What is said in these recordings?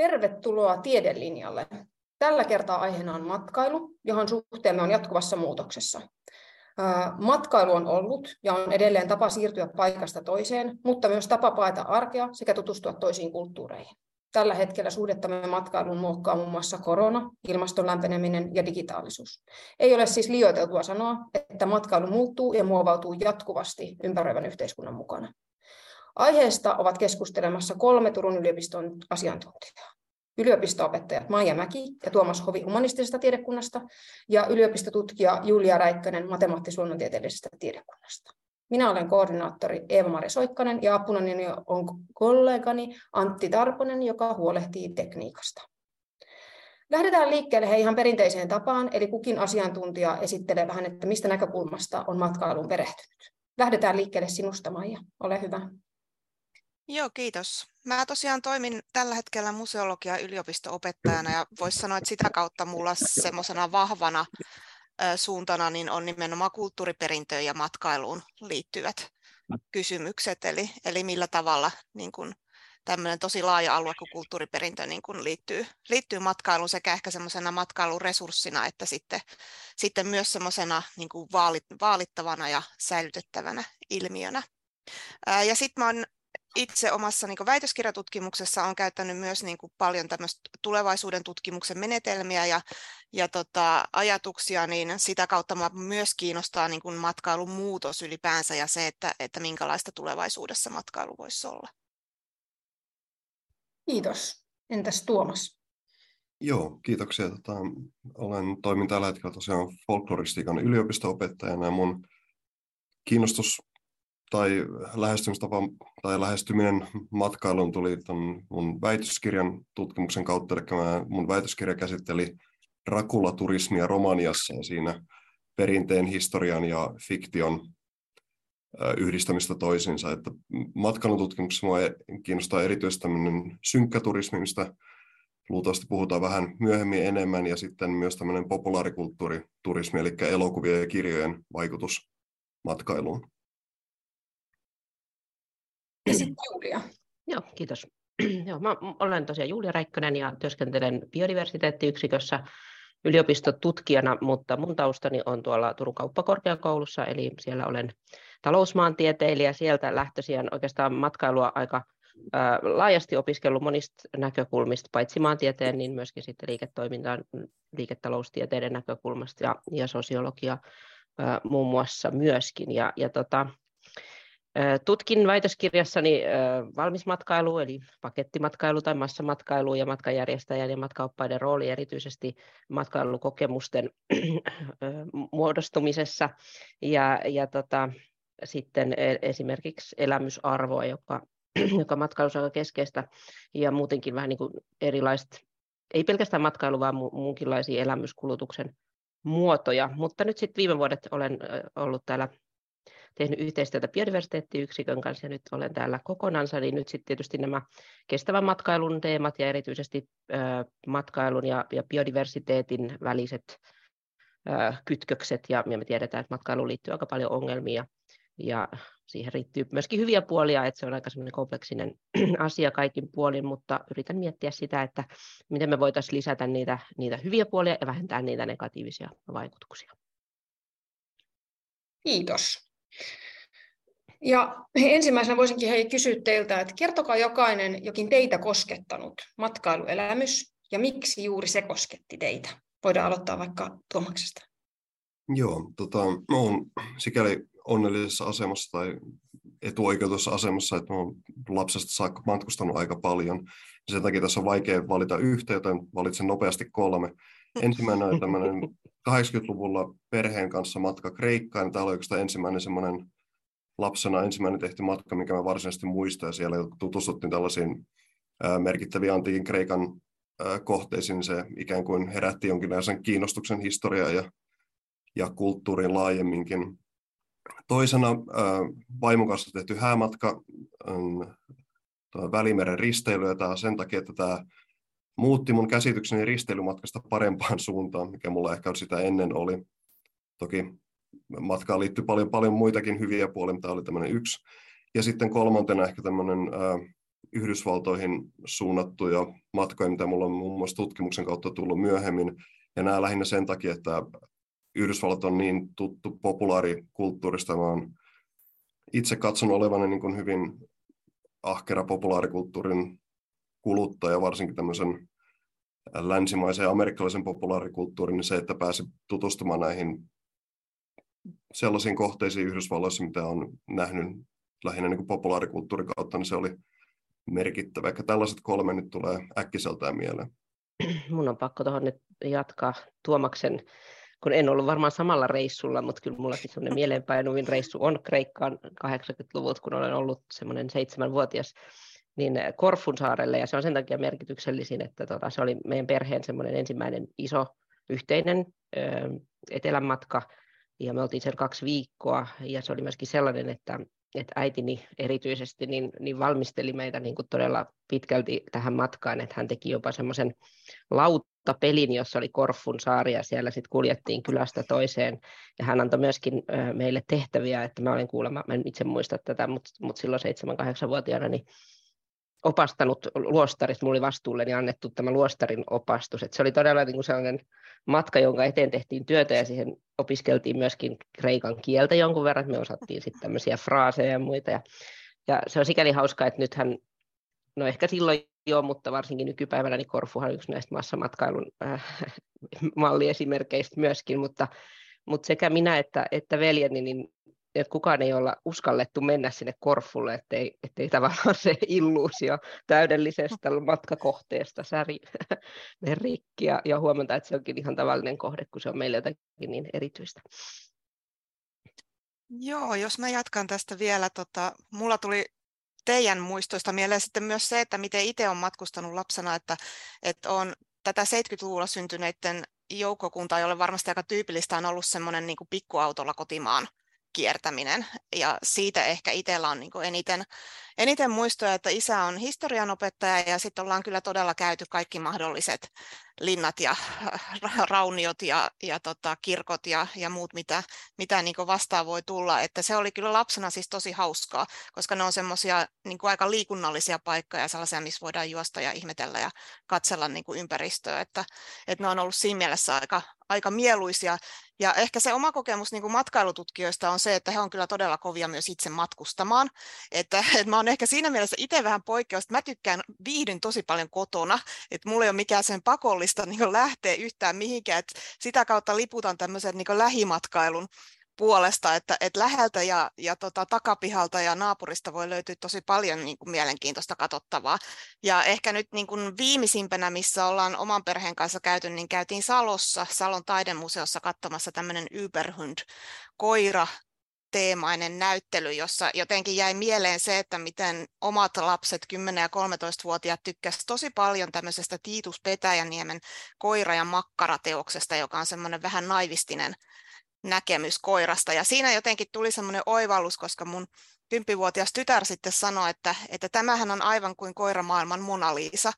Tervetuloa tiedelinjalle. Tällä kertaa aiheena on matkailu, johon suhteemme on jatkuvassa muutoksessa. Matkailu on ollut ja on edelleen tapa siirtyä paikasta toiseen, mutta myös tapa paeta arkea sekä tutustua toisiin kulttuureihin. Tällä hetkellä suhdettamme matkailuun muokkaa muun muassa korona, ilmaston lämpeneminen ja digitaalisuus. Ei ole siis liioiteltua sanoa, että matkailu muuttuu ja muovautuu jatkuvasti ympäröivän yhteiskunnan mukana. Aiheesta ovat keskustelemassa kolme Turun yliopiston asiantuntijaa. Yliopisto-opettajat Maija Mäki ja Tuomas Hovi humanistisesta tiedekunnasta ja yliopistotutkija Julia Räikkönen matemaattis-luonnontieteellisestä tiedekunnasta. Minä olen koordinaattori Eeva-Mari Soikkanen ja apunani on kollegani Antti Tarponen, joka huolehtii tekniikasta. Lähdetään liikkeelle he ihan perinteiseen tapaan, eli kukin asiantuntija esittelee vähän, että mistä näkökulmasta on matkailuun perehtynyt. Lähdetään liikkeelle sinusta, Maija. Ole hyvä. Joo, kiitos. Mä tosiaan toimin tällä hetkellä museologia yliopisto-opettajana ja voisi sanoa, että sitä kautta mulla semmoisena vahvana suuntana niin on nimenomaan kulttuuriperintöön ja matkailuun liittyvät kysymykset, eli, eli millä tavalla niin kun, tämmöinen tosi laaja alue kuin kulttuuriperintö niin kun liittyy, liittyy matkailuun sekä ehkä semmoisena matkailuresurssina että sitten, sitten myös semmoisena niin vaalittavana ja säilytettävänä ilmiönä. Ja sitten mä oon itse omassa niin väitöskirjatutkimuksessa on käyttänyt myös niin kuin paljon tämmöistä tulevaisuuden tutkimuksen menetelmiä ja, ja tota, ajatuksia, niin sitä kautta mä myös kiinnostaa niin kuin matkailun muutos ylipäänsä ja se, että, että minkälaista tulevaisuudessa matkailu voisi olla. Kiitos. Entäs Tuomas? Joo, kiitoksia. Tota, olen toimin tällä hetkellä tosiaan folkloristiikan yliopisto-opettajana ja mun kiinnostus tai lähestymistapa tai lähestyminen matkailuun tuli ton mun väitöskirjan tutkimuksen kautta, eli mä, mun väitöskirja käsitteli Rakula-turismia Romaniassa ja siinä perinteen, historian ja fiktion yhdistämistä toisiinsa. Että matkailun tutkimuksessa mua kiinnostaa erityisesti tämmöinen synkkä turismi, mistä luultavasti puhutaan vähän myöhemmin enemmän, ja sitten myös tämmöinen populaarikulttuuriturismi, eli elokuvien ja kirjojen vaikutus matkailuun. Ja sitten Julia. Joo, kiitos. Joo, mä olen tosiaan Julia Räikkönen ja työskentelen biodiversiteettiyksikössä yliopistotutkijana, mutta mun taustani on tuolla Turun kauppakorkeakoulussa, eli siellä olen talousmaantieteilijä, sieltä lähtöisin oikeastaan matkailua aika laajasti opiskellut monista näkökulmista, paitsi maantieteen, niin myöskin sitten liiketoimintaan, liiketaloustieteiden näkökulmasta ja, ja sosiologia muun muassa myöskin. Ja, ja tota, Tutkin väitöskirjassani valmismatkailu, eli pakettimatkailu tai massamatkailu ja matkajärjestäjän ja matkaoppaiden rooli erityisesti matkailukokemusten muodostumisessa ja, ja tota, sitten e, esimerkiksi elämysarvoa, joka, joka matkailussa on aika keskeistä ja muutenkin vähän niin kuin erilaista, ei pelkästään matkailu, vaan muunkinlaisia elämyskulutuksen muotoja. Mutta nyt sitten viime vuodet olen ollut täällä tehnyt yhteistyötä biodiversiteettiyksikön kanssa ja nyt olen täällä kokonansa, niin nyt sitten tietysti nämä kestävän matkailun teemat ja erityisesti matkailun ja, ja biodiversiteetin väliset kytkökset ja, ja me tiedetään, että matkailuun liittyy aika paljon ongelmia ja siihen riittyy myöskin hyviä puolia, että se on aika semmoinen kompleksinen asia kaikin puolin, mutta yritän miettiä sitä, että miten me voitaisiin lisätä niitä, niitä hyviä puolia ja vähentää niitä negatiivisia vaikutuksia. Kiitos. Ja ensimmäisenä voisinkin hei kysyä teiltä, että kertokaa jokainen jokin teitä koskettanut matkailuelämys ja miksi juuri se kosketti teitä. Voidaan aloittaa vaikka Tuomaksesta. Joo, tota, mä oon sikäli onnellisessa asemassa tai etuoikeutussa asemassa, että olen lapsesta saakka matkustanut aika paljon. Sen takia tässä on vaikea valita yhtä, joten valitsen nopeasti kolme. Ensimmäinen on tämmöinen 80-luvulla perheen kanssa matka Kreikkaan. Tämä oli oikeastaan ensimmäinen semmoinen lapsena ensimmäinen tehty matka, mikä mä varsinaisesti muistan, ja siellä tutustuttiin tällaisiin merkittäviin antiikin Kreikan kohteisiin, niin se ikään kuin herätti jonkinlaisen kiinnostuksen historiaa ja, ja kulttuuriin laajemminkin. Toisena vaimon kanssa tehty häämatka on Välimeren risteily, ja tämä sen takia, että tämä muutti mun käsitykseni risteilymatkasta parempaan suuntaan, mikä mulla ehkä sitä ennen oli. Toki matkaan liittyy paljon, paljon muitakin hyviä puolia, tämä oli tämmöinen yksi. Ja sitten kolmantena ehkä tämmöinen Yhdysvaltoihin suunnattuja matkoja, mitä mulla on muun muassa tutkimuksen kautta tullut myöhemmin. Ja nämä lähinnä sen takia, että Yhdysvallat on niin tuttu populaarikulttuurista. Oon itse katsonut olevani niin kuin hyvin ahkera populaarikulttuurin kuluttaja, varsinkin tämmöisen länsimaisen ja amerikkalaisen populaarikulttuurin, niin se, että pääsi tutustumaan näihin sellaisiin kohteisiin Yhdysvalloissa, mitä on nähnyt lähinnä niin kuin populaarikulttuurin kautta, niin se oli merkittävä. Ehkä tällaiset kolme nyt tulee äkkiseltään mieleen. Mun on pakko tuohon nyt jatkaa Tuomaksen, kun en ollut varmaan samalla reissulla, mutta kyllä mullakin semmoinen mieleenpainuvin reissu on Kreikkaan 80-luvut, kun olen ollut semmoinen seitsemänvuotias niin Korfun saarelle, ja se on sen takia merkityksellisin, että tota, se oli meidän perheen semmoinen ensimmäinen iso yhteinen ö, etelänmatka, ja me oltiin siellä kaksi viikkoa, ja se oli myöskin sellainen, että, että äitini erityisesti niin, niin valmisteli meitä niin kuin todella pitkälti tähän matkaan, että hän teki jopa semmoisen lauttapelin, jossa oli Korfun saari, ja siellä sitten kuljettiin kylästä toiseen, ja hän antoi myöskin meille tehtäviä, että mä olen kuulemma, mä en itse muista tätä, mutta, mutta silloin 7-8-vuotiaana, niin opastanut luostarista, mulla oli vastuulleni annettu tämä luostarin opastus, että se oli todella niin kuin sellainen matka, jonka eteen tehtiin työtä ja siihen opiskeltiin myöskin kreikan kieltä jonkun verran, me osattiin sitten tämmöisiä fraaseja ja muita. Ja, ja se on sikäli hauskaa, että nythän, no ehkä silloin jo, mutta varsinkin nykypäivänä niin Korfuhan on yksi näistä massamatkailun äh, malliesimerkkeistä myöskin, mutta, mutta sekä minä että, että veljeni, niin että kukaan ei olla uskallettu mennä sinne Korfulle, ettei, ettei tavallaan se illuusio täydellisestä matkakohteesta säri rikki ja, ja huomata, että se onkin ihan tavallinen kohde, kun se on meille jotakin niin erityistä. Joo, jos mä jatkan tästä vielä, tota, mulla tuli teidän muistoista mieleen sitten myös se, että miten itse on matkustanut lapsena, että, että on tätä 70-luvulla syntyneiden joukkokuntaa, jolle varmasti aika tyypillistä on ollut semmoinen niin pikkuautolla kotimaan kiertäminen. Ja siitä ehkä itsellä on niin eniten, eniten muistoja, että isä on historianopettaja ja sitten ollaan kyllä todella käyty kaikki mahdolliset linnat ja rauniot ja, ja tota, kirkot ja, ja muut, mitä, mitä niin vastaan voi tulla. Että se oli kyllä lapsena siis tosi hauskaa, koska ne on semmoisia niin aika liikunnallisia paikkoja, sellaisia, missä voidaan juosta ja ihmetellä ja katsella niin ympäristöä. Että, että ne on ollut siinä mielessä aika, aika mieluisia. Ja ehkä se oma kokemus niin kuin matkailututkijoista on se, että he on kyllä todella kovia myös itse matkustamaan. Että, että mä oon ehkä siinä mielessä itse vähän poikkeus, että mä tykkään, viihdyn tosi paljon kotona, että mulla ei ole mikään sen pakollista niin lähteä yhtään mihinkään, että sitä kautta liputan tämmöisen niin lähimatkailun puolesta, että, että läheltä ja, ja tota, takapihalta ja naapurista voi löytyä tosi paljon niin kuin mielenkiintoista katsottavaa. Ja ehkä nyt niin kuin viimeisimpänä, missä ollaan oman perheen kanssa käyty, niin käytiin Salossa, Salon taidemuseossa katsomassa tämmöinen Überhund koira teemainen näyttely, jossa jotenkin jäi mieleen se, että miten omat lapset, 10- ja 13-vuotiaat, tykkäsivät tosi paljon tämmöisestä Tiitus Petäjäniemen koira- ja makkarateoksesta, joka on semmoinen vähän naivistinen näkemys koirasta. Ja siinä jotenkin tuli semmoinen oivallus, koska mun kymppivuotias tytär sitten sanoi, että, että tämähän on aivan kuin koiramaailman Mona Lisa.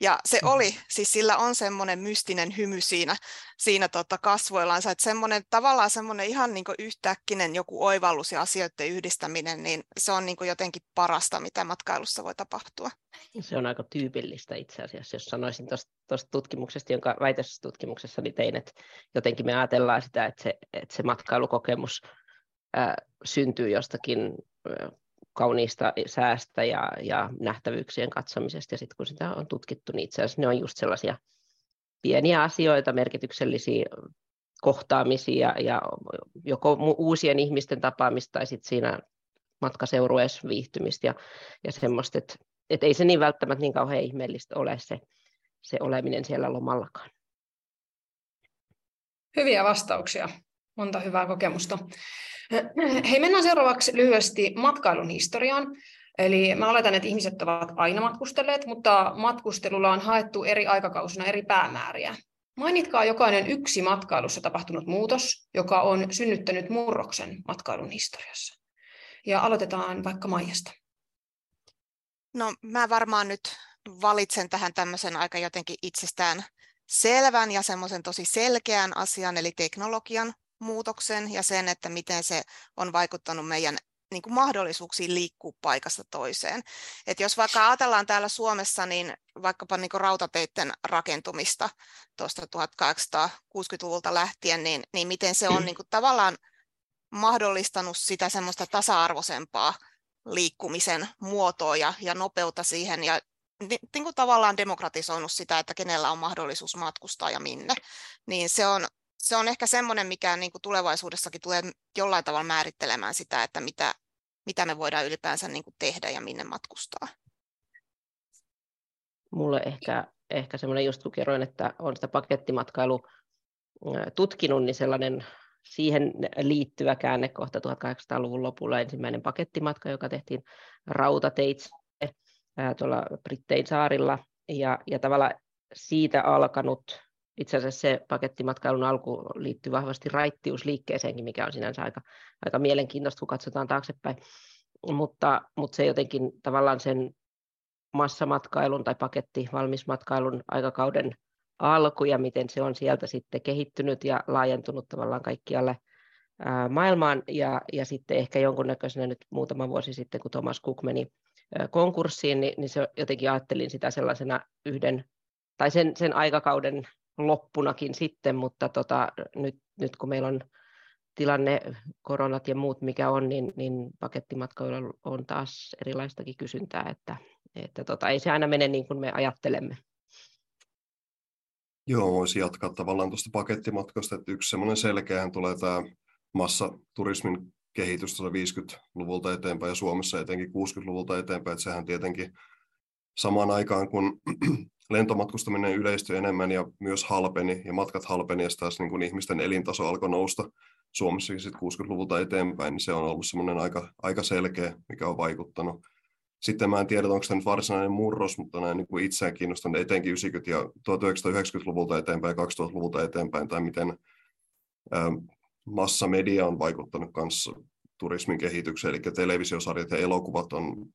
Ja se mm. oli, siis sillä on semmoinen mystinen hymy siinä, siinä tota kasvoillansa, että semmoinen, tavallaan semmoinen ihan niin yhtäkkinen joku oivallus ja asioiden yhdistäminen, niin se on niin jotenkin parasta, mitä matkailussa voi tapahtua. Se on aika tyypillistä itse asiassa, jos sanoisin tuosta tutkimuksesta, jonka väitöstutkimuksessa tein, että jotenkin me ajatellaan sitä, että se, että se matkailukokemus ää, syntyy jostakin kauniista säästä ja, ja nähtävyyksien katsomisesta. Ja sitten kun sitä on tutkittu, niin itse asiassa ne on just sellaisia pieniä asioita, merkityksellisiä kohtaamisia ja joko uusien ihmisten tapaamista tai sitten siinä matkaseurueessa viihtymistä ja, ja semmoista, että et ei se niin välttämättä niin kauhean ihmeellistä ole se, se oleminen siellä lomallakaan. Hyviä vastauksia, monta hyvää kokemusta. Hei, mennään seuraavaksi lyhyesti matkailun historiaan. Eli mä oletan, että ihmiset ovat aina matkustelleet, mutta matkustelulla on haettu eri aikakausina eri päämääriä. Mainitkaa jokainen yksi matkailussa tapahtunut muutos, joka on synnyttänyt murroksen matkailun historiassa. Ja aloitetaan vaikka Maijasta. No mä varmaan nyt valitsen tähän tämmöisen aika jotenkin itsestään selvän ja semmoisen tosi selkeän asian, eli teknologian muutoksen ja sen, että miten se on vaikuttanut meidän niin kuin mahdollisuuksiin liikkua paikasta toiseen. Et jos vaikka ajatellaan täällä Suomessa, niin vaikkapa niin kuin rautateiden rakentumista tuosta 1860-luvulta lähtien, niin, niin miten se on niin kuin tavallaan mahdollistanut sitä semmoista tasa-arvoisempaa liikkumisen muotoa ja, ja nopeutta siihen ja niin kuin tavallaan demokratisoinut sitä, että kenellä on mahdollisuus matkustaa ja minne, niin se on, se on ehkä semmoinen, mikä niin kuin tulevaisuudessakin tulee jollain tavalla määrittelemään sitä, että mitä, mitä me voidaan ylipäänsä niin kuin tehdä ja minne matkustaa. Mulle ehkä, ehkä semmoinen, just kun kerroin, että on sitä pakettimatkailu tutkinut, niin sellainen siihen liittyvä käännekohta 1800-luvun lopulla ensimmäinen pakettimatka, joka tehtiin rautateitse tuolla Brittein saarilla, ja, ja tavallaan siitä alkanut itse asiassa se pakettimatkailun alku liittyy vahvasti raittiusliikkeeseenkin, mikä on sinänsä aika, aika mielenkiintoista, kun katsotaan taaksepäin. Mutta, mutta se jotenkin tavallaan sen massamatkailun tai pakettivalmismatkailun aikakauden alku ja miten se on sieltä sitten kehittynyt ja laajentunut tavallaan kaikkialle maailmaan ja, ja sitten ehkä jonkunnäköisenä nyt muutama vuosi sitten, kun Thomas Cook meni konkurssiin, niin, niin se jotenkin ajattelin sitä sellaisena yhden, tai sen, sen aikakauden loppunakin sitten, mutta tota, nyt, nyt kun meillä on tilanne, koronat ja muut mikä on, niin, niin pakettimatkoilla on taas erilaistakin kysyntää, että, että tota, ei se aina mene niin kuin me ajattelemme. Joo, voisi jatkaa tavallaan tuosta pakettimatkosta, että yksi semmoinen selkeähän tulee tämä massaturismin kehitys 50-luvulta eteenpäin ja Suomessa etenkin 60-luvulta eteenpäin, että sehän tietenkin samaan aikaan, kun lentomatkustaminen yleistyi enemmän ja myös halpeni, ja matkat halpeni, ja taas niin kuin ihmisten elintaso alkoi nousta sitten 60-luvulta eteenpäin, niin se on ollut semmoinen aika, aika selkeä, mikä on vaikuttanut. Sitten mä en tiedä, onko se nyt varsinainen murros, mutta näin niin kuin itseään kiinnostunut etenkin 90- ja 1990-luvulta eteenpäin, 2000-luvulta eteenpäin, tai miten ää, massamedia on vaikuttanut kanssa turismin kehitykseen, eli televisiosarjat ja elokuvat on,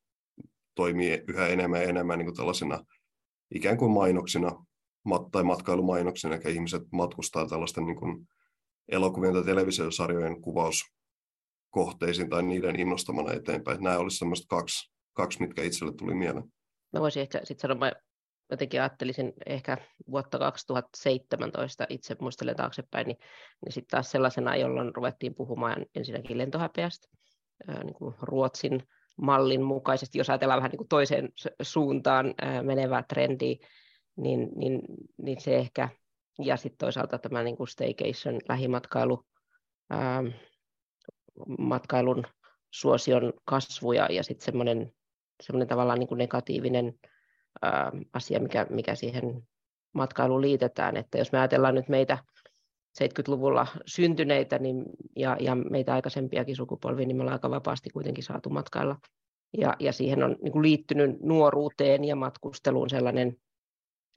toimii yhä enemmän ja enemmän niin kuin tällaisina ikään kuin mainoksina tai matkailumainoksina, eli ihmiset matkustaa tällaisten niin kuin elokuvien tai televisiosarjojen kuvauskohteisiin tai niiden innostamana eteenpäin. Nämä olisivat sellaiset kaksi, kaksi, mitkä itselle tuli mieleen. Mä voisin ehkä sitten sanoa, mä jotenkin ajattelisin ehkä vuotta 2017, itse muistelen taaksepäin, niin, niin sitten taas sellaisena, jolloin ruvettiin puhumaan ensinnäkin lentohäpeästä, niin kuin Ruotsin mallin mukaisesti, jos ajatellaan vähän niin kuin toiseen suuntaan menevää trendiä, niin, niin, niin se ehkä, ja sitten toisaalta tämä niin kuin staycation, lähimatkailu, ää, matkailun suosion kasvu ja, ja sitten semmoinen, semmoinen tavallaan niin kuin negatiivinen ää, asia, mikä, mikä siihen matkailuun liitetään, että jos me ajatellaan nyt meitä 70-luvulla syntyneitä niin, ja, ja meitä aikaisempiakin sukupolvia, niin me ollaan aika vapaasti kuitenkin saatu matkailla. Ja, ja siihen on niin kuin liittynyt nuoruuteen ja matkusteluun sellainen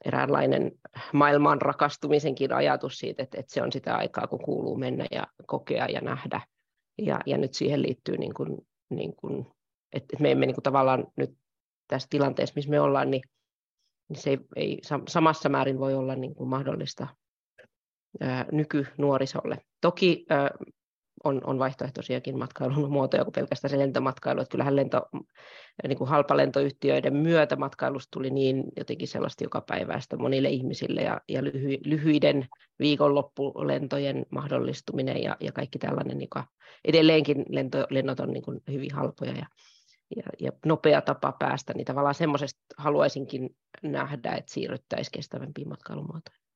eräänlainen maailman rakastumisenkin ajatus siitä, että, että se on sitä aikaa, kun kuuluu mennä ja kokea ja nähdä. Ja, ja nyt siihen liittyy, niin kuin, niin kuin, että me emme niin kuin tavallaan nyt tässä tilanteessa, missä me ollaan, niin, niin se ei, ei samassa määrin voi olla niin kuin mahdollista nykynuorisolle. Toki on, on vaihtoehtoisiakin matkailun muotoja kuin pelkästään se lentomatkailu. Että kyllähän lento, niin kuin halpalentoyhtiöiden myötä matkailusta tuli niin jotenkin sellaista jokapäiväistä monille ihmisille ja, ja lyhy, lyhyiden viikonloppulentojen mahdollistuminen ja, ja kaikki tällainen, joka edelleenkin lento, lennot on niin kuin hyvin halpoja ja, ja, ja nopea tapa päästä, niin tavallaan semmoisesta haluaisinkin nähdä, että siirryttäisiin kestävämpiin matkailumuotoihin.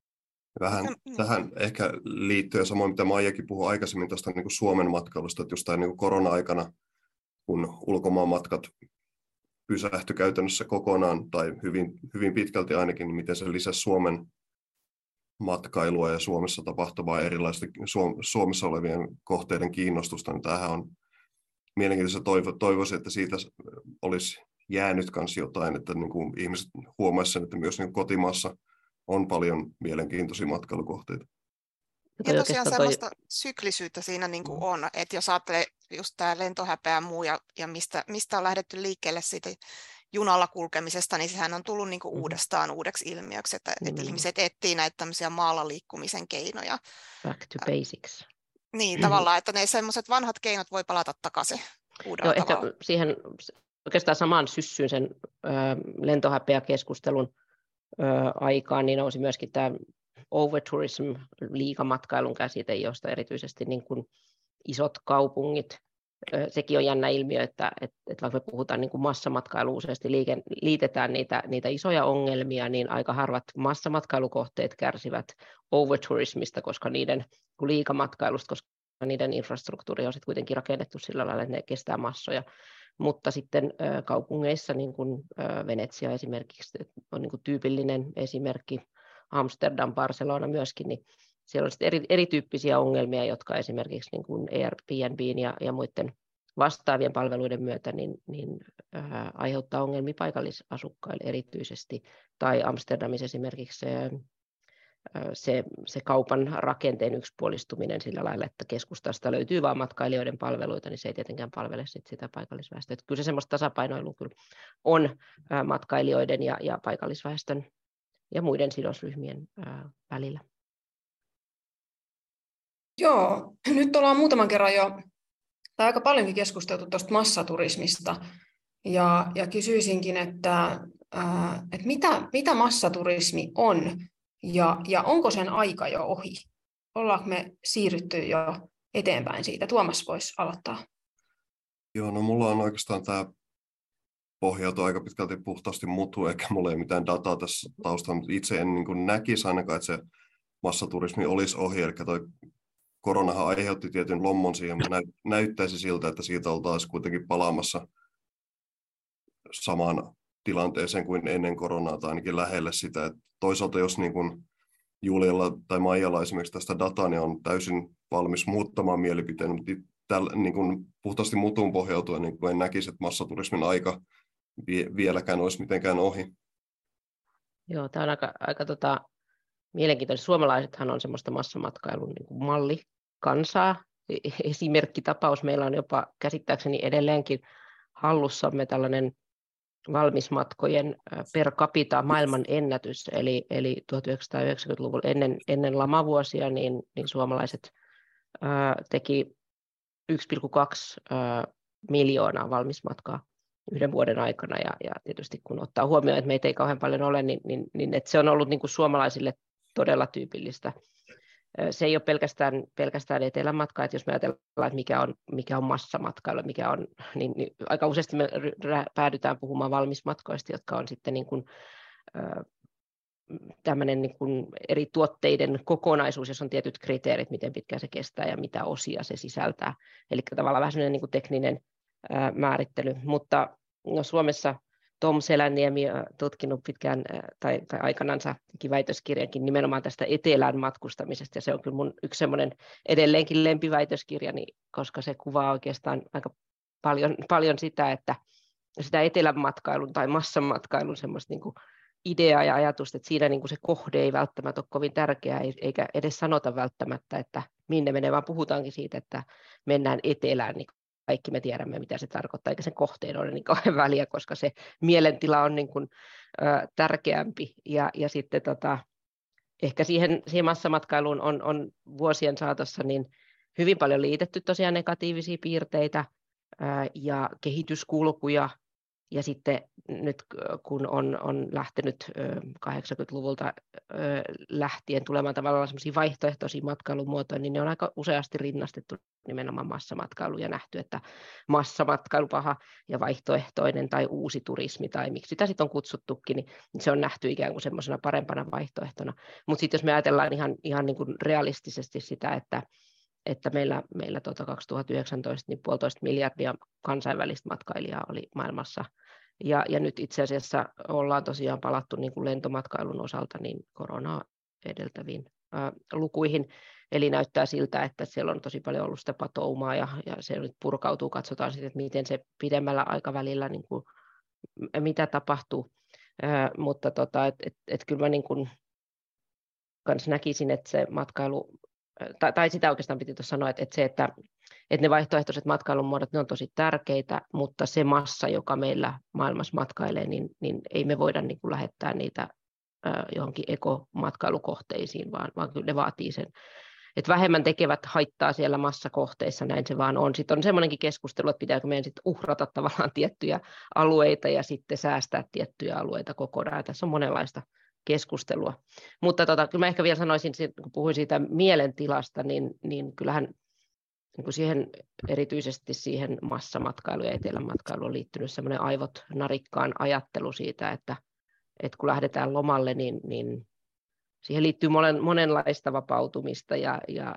Vähän mm. tähän ehkä liittyen samoin, mitä Maijakin puhui aikaisemmin tuosta niin kuin Suomen matkailusta, että just tämän niin korona-aikana, kun ulkomaan matkat pysähtyi käytännössä kokonaan tai hyvin, hyvin pitkälti ainakin, niin miten se lisäsi Suomen matkailua ja Suomessa tapahtuvaa erilaista Suomessa olevien kohteiden kiinnostusta, niin tämähän on mielenkiintoista toivo, toivoisin, että siitä olisi jäänyt myös jotain, että niin kuin ihmiset huomaisivat että myös niin kotimaassa – on paljon mielenkiintoisia matkailukohteita. Ja tosiaan sellaista toi... syklisyyttä siinä niin kuin mm. on, että jos ajattelee just tämä lentohäpeä ja muu ja, ja mistä, mistä on lähdetty liikkeelle siitä junalla kulkemisesta, niin sehän on tullut niin kuin mm. uudestaan uudeksi ilmiöksi, että, mm. että ihmiset etsii näitä tämmöisiä maalla liikkumisen keinoja. Back to basics. Niin, tavallaan, että ne semmoiset vanhat keinot voi palata takaisin. Joo, ehkä siihen oikeastaan samaan syssyyn sen ö, lentohäpeäkeskustelun aikaan, niin nousi myöskin tämä overtourism, liikamatkailun käsite, josta erityisesti niin kuin isot kaupungit, sekin on jännä ilmiö, että, että, että vaikka me puhutaan niin kuin massamatkailu useasti liike, liitetään niitä, niitä isoja ongelmia, niin aika harvat massamatkailukohteet kärsivät overtourismista, koska niiden liikamatkailusta, koska niiden infrastruktuuri on sitten kuitenkin rakennettu sillä lailla, että ne kestää massoja. Mutta sitten kaupungeissa, niin kuin Venetsia esimerkiksi on niin kuin tyypillinen esimerkki, Amsterdam, Barcelona myöskin, niin siellä on eri, erityyppisiä ongelmia, jotka esimerkiksi niin kuin Airbnbin ja, ja muiden vastaavien palveluiden myötä niin, niin, äh, aiheuttaa ongelmia paikallisasukkaille erityisesti. Tai Amsterdamissa esimerkiksi se, se, se kaupan rakenteen yksipuolistuminen sillä lailla, että keskustasta löytyy vain matkailijoiden palveluita, niin se ei tietenkään palvele sit sitä paikallisväestöä. Että kyllä se semmoista tasapainoilua kyllä on matkailijoiden ja, ja paikallisväestön ja muiden sidosryhmien välillä. Joo, nyt ollaan muutaman kerran jo, tai aika paljonkin keskusteltu tuosta massaturismista, ja, ja kysyisinkin, että, että mitä, mitä massaturismi on, ja, ja onko sen aika jo ohi? Ollaanko me siirrytty jo eteenpäin siitä? Tuomas voisi aloittaa. Joo, no mulla on oikeastaan tämä pohjautuu aika pitkälti puhtaasti mutu, eikä mulla ei mitään dataa tässä taustalla, mutta itse en niin näkisi ainakaan, että se massaturismi olisi ohi, eli toi koronahan aiheutti tietyn lommon siihen, mutta näyttäisi siltä, että siitä oltaisiin kuitenkin palaamassa samaan tilanteeseen kuin ennen koronaa tai ainakin lähelle sitä. Että toisaalta jos niin kuin Julialla tai Maijalla esimerkiksi tästä dataa, niin on täysin valmis muuttamaan mielipiteen, mutta tällä, niin kuin puhtaasti mutuun pohjautuen niin kuin en näkisi, että massaturismin aika vieläkään olisi mitenkään ohi. Joo, tämä on aika, aika tota, mielenkiintoista. Suomalaisethan on semmoista massamatkailun niin kuin malli kansaa. E-, esimerkkitapaus meillä on jopa käsittääkseni edelleenkin hallussamme tällainen valmismatkojen per capita maailman ennätys, eli, eli 1990-luvulla ennen, ennen lamavuosia niin, niin suomalaiset ää, teki 1,2 miljoonaa valmismatkaa yhden vuoden aikana, ja, ja tietysti kun ottaa huomioon, että meitä ei kauhean paljon ole, niin, niin, niin että se on ollut niin kuin suomalaisille todella tyypillistä. Se ei ole pelkästään, pelkästään etelämatka, että jos me ajatellaan, että mikä on, mikä on massamatkailu, mikä on, niin, niin aika useasti me päädytään puhumaan valmismatkoista, jotka on sitten niin kuin, tämmöinen niin kuin eri tuotteiden kokonaisuus, jos on tietyt kriteerit, miten pitkään se kestää ja mitä osia se sisältää. Eli tavallaan vähän sellainen niin kuin tekninen ää, määrittely. Mutta no, Suomessa Tom Selänniemi tutkinut pitkään tai, tai aikanansa teki väitöskirjankin nimenomaan tästä etelän matkustamisesta, ja se on kyllä mun yksi semmoinen edelleenkin lempiväitöskirjani, koska se kuvaa oikeastaan aika paljon, paljon sitä, että sitä etelän matkailun tai massan matkailun semmoista niin kuin idea ja ajatus, että siinä niin kuin se kohde ei välttämättä ole kovin tärkeää, eikä edes sanota välttämättä, että minne menee, vaan puhutaankin siitä, että mennään etelään, niin kaikki me tiedämme, mitä se tarkoittaa, eikä sen kohteen ole niin kauhean väliä, koska se mielentila on niin kuin, ö, tärkeämpi. Ja, ja sitten tota, ehkä siihen, siihen massamatkailuun on, on vuosien saatossa niin hyvin paljon liitetty tosiaan negatiivisia piirteitä ö, ja kehityskulkuja, ja sitten nyt kun on, on lähtenyt 80-luvulta lähtien tulemaan tavallaan sellaisia vaihtoehtoisia matkailumuotoja, niin ne on aika useasti rinnastettu nimenomaan massamatkailu ja nähty, että massamatkailu paha ja vaihtoehtoinen tai uusi turismi tai miksi sitä sitten on kutsuttukin, niin se on nähty ikään kuin semmoisena parempana vaihtoehtona. Mutta sitten jos me ajatellaan ihan, ihan niin kuin realistisesti sitä, että että meillä, meillä tuota 2019 niin puolitoista miljardia kansainvälistä matkailijaa oli maailmassa ja, ja nyt itse asiassa ollaan tosiaan palattu niin kuin lentomatkailun osalta niin koronaa edeltäviin ää, lukuihin. Eli näyttää siltä, että siellä on tosi paljon ollut sitä patoumaa ja, ja se nyt purkautuu. Katsotaan sitten, että miten se pidemmällä aikavälillä, niin kuin, mitä tapahtuu. Ää, mutta tota, et, et, et kyllä mä niin kuin, kans näkisin, että se matkailu, tai, tai sitä oikeastaan piti tuossa sanoa, että, että se, että että ne vaihtoehtoiset matkailun muodot, ne on tosi tärkeitä, mutta se massa, joka meillä maailmassa matkailee, niin, niin ei me voida niin kuin lähettää niitä johonkin ekomatkailukohteisiin, vaan, vaan kyllä ne vaatii sen että vähemmän tekevät haittaa siellä massakohteissa, näin se vaan on. Sitten on semmoinenkin keskustelu, että pitääkö meidän sitten uhrata tavallaan tiettyjä alueita ja sitten säästää tiettyjä alueita kokonaan. Ja tässä on monenlaista keskustelua. Mutta tota, kyllä mä ehkä vielä sanoisin, kun puhuin siitä mielentilasta, niin, niin kyllähän niin kuin siihen, erityisesti siihen massamatkailuun ja etelämatkailuun on liittynyt semmoinen aivot narikkaan ajattelu siitä, että, että kun lähdetään lomalle, niin, niin siihen liittyy monen, monenlaista vapautumista ja, ja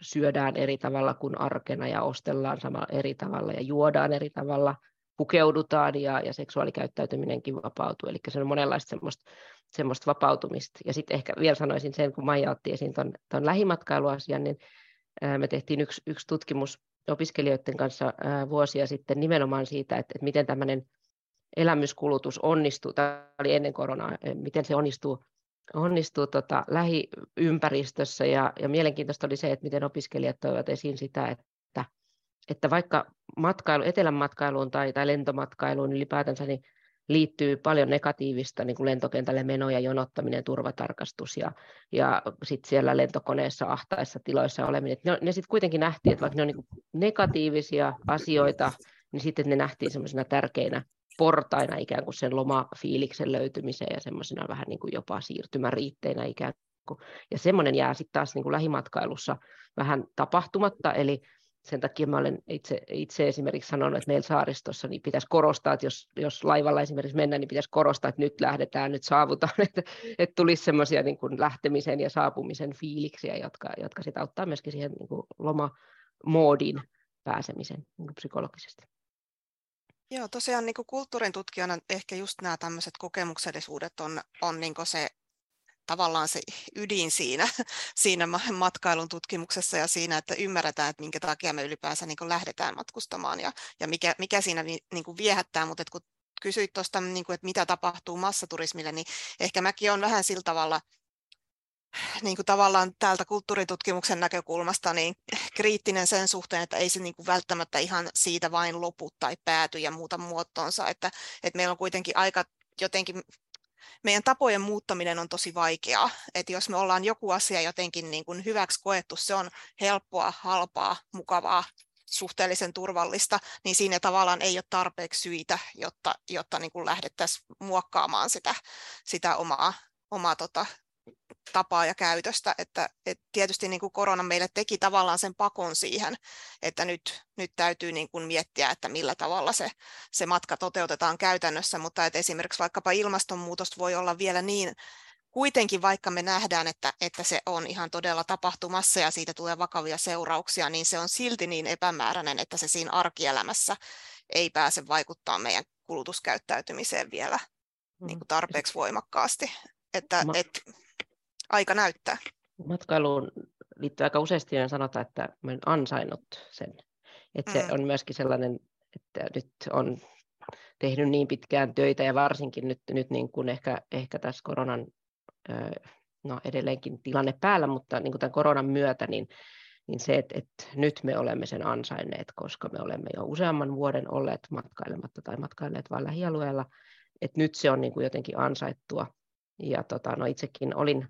syödään eri tavalla kuin arkena ja ostellaan sama eri tavalla ja juodaan eri tavalla, pukeudutaan ja, ja seksuaalikäyttäytyminenkin vapautuu. Eli se on monenlaista semmoista, semmoista vapautumista. Ja sitten ehkä vielä sanoisin sen, kun Maija otti esiin tuon lähimatkailuasian, niin me tehtiin yksi, yksi tutkimus opiskelijoiden kanssa vuosia sitten nimenomaan siitä, että, että miten tämmöinen elämyskulutus onnistuu, tämä oli ennen koronaa, miten se onnistuu, onnistuu tota, lähiympäristössä. Ja, ja mielenkiintoista oli se, että miten opiskelijat toivat esiin sitä, että, että vaikka matkailu, etelän matkailuun tai, tai lentomatkailuun ylipäätänsä, niin liittyy paljon negatiivista, niin kuin lentokentälle menoja, jonottaminen, turvatarkastus ja, ja sitten siellä lentokoneessa ahtaissa tiloissa oleminen. Ne, ne sitten kuitenkin nähtiin, että vaikka ne on niin negatiivisia asioita, niin sitten ne nähtiin semmoisena tärkeinä portaina ikään kuin sen lomafiiliksen löytymiseen ja semmoisena vähän niin kuin jopa siirtymäriitteinä ikään kuin. Ja semmoinen jää sitten taas niin kuin lähimatkailussa vähän tapahtumatta, eli sen takia mä olen itse, itse esimerkiksi sanonut, että meillä saaristossa niin pitäisi korostaa, että jos, jos laivalla esimerkiksi mennään, niin pitäisi korostaa, että nyt lähdetään, nyt saavutaan, että, että tulisi semmoisia niin kuin lähtemisen ja saapumisen fiiliksiä, jotka, jotka sitä auttaa myöskin siihen niin kuin lomamoodiin pääsemisen niin kuin psykologisesti. Joo, tosiaan niin kuin kulttuurin tutkijana ehkä just nämä tämmöiset kokemuksellisuudet on, on niin se tavallaan se ydin siinä, siinä matkailun tutkimuksessa ja siinä, että ymmärretään, että minkä takia me ylipäänsä niin lähdetään matkustamaan ja, ja mikä, mikä siinä niin kuin viehättää, mutta kun kysyit tuosta, niin että mitä tapahtuu massaturismille, niin ehkä mäkin olen vähän sillä tavalla, niin kuin tavallaan täältä kulttuuritutkimuksen näkökulmasta niin kriittinen sen suhteen, että ei se niin kuin välttämättä ihan siitä vain lopu tai pääty ja muuta muotoonsa, että, että meillä on kuitenkin aika jotenkin meidän tapojen muuttaminen on tosi vaikeaa. Että jos me ollaan joku asia jotenkin niin kuin hyväksi koettu, se on helppoa, halpaa, mukavaa, suhteellisen turvallista, niin siinä tavallaan ei ole tarpeeksi syitä, jotta, jotta niin kuin lähdettäisiin muokkaamaan sitä, sitä omaa, omaa tota, tapaa ja käytöstä. Että, et tietysti niin kuin korona meille teki tavallaan sen pakon siihen, että nyt, nyt täytyy niin kuin miettiä, että millä tavalla se, se matka toteutetaan käytännössä, mutta että esimerkiksi vaikkapa ilmastonmuutos voi olla vielä niin kuitenkin vaikka me nähdään, että, että se on ihan todella tapahtumassa ja siitä tulee vakavia seurauksia, niin se on silti niin epämääräinen, että se siinä arkielämässä ei pääse vaikuttaa meidän kulutuskäyttäytymiseen vielä niin kuin tarpeeksi voimakkaasti. Että, Ma- et, aika näyttää. Matkailuun liittyy aika useasti ja sanotaan, että olen ansainnut sen. Että mm. se on myöskin sellainen, että nyt on tehnyt niin pitkään töitä ja varsinkin nyt, nyt niin kuin ehkä, ehkä tässä koronan, no edelleenkin tilanne päällä, mutta niin kuin tämän koronan myötä, niin, niin se, että, että nyt me olemme sen ansainneet, koska me olemme jo useamman vuoden olleet matkailematta tai matkailleet vain lähialueella, että nyt se on niin kuin jotenkin ansaittua. Ja tota, no itsekin olin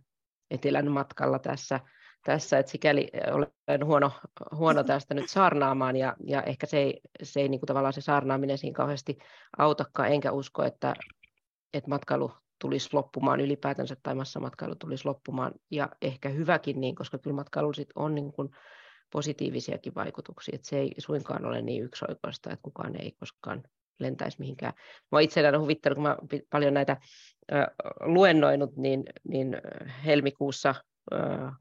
etelän matkalla tässä, tässä että sikäli olen huono, huono tästä nyt saarnaamaan, ja, ja ehkä se ei, se ei niin kuin tavallaan se saarnaaminen siinä kauheasti autakaan, enkä usko, että, että matkailu tulisi loppumaan ylipäätänsä, tai massamatkailu tulisi loppumaan, ja ehkä hyväkin niin, koska kyllä matkailu sit on niin kuin positiivisiakin vaikutuksia, että se ei suinkaan ole niin yksioikoista, että kukaan ei koskaan lentäisi mihinkään. Mä itse huvittanut, kun mä paljon näitä äh, luennoinut, niin, niin helmikuussa äh,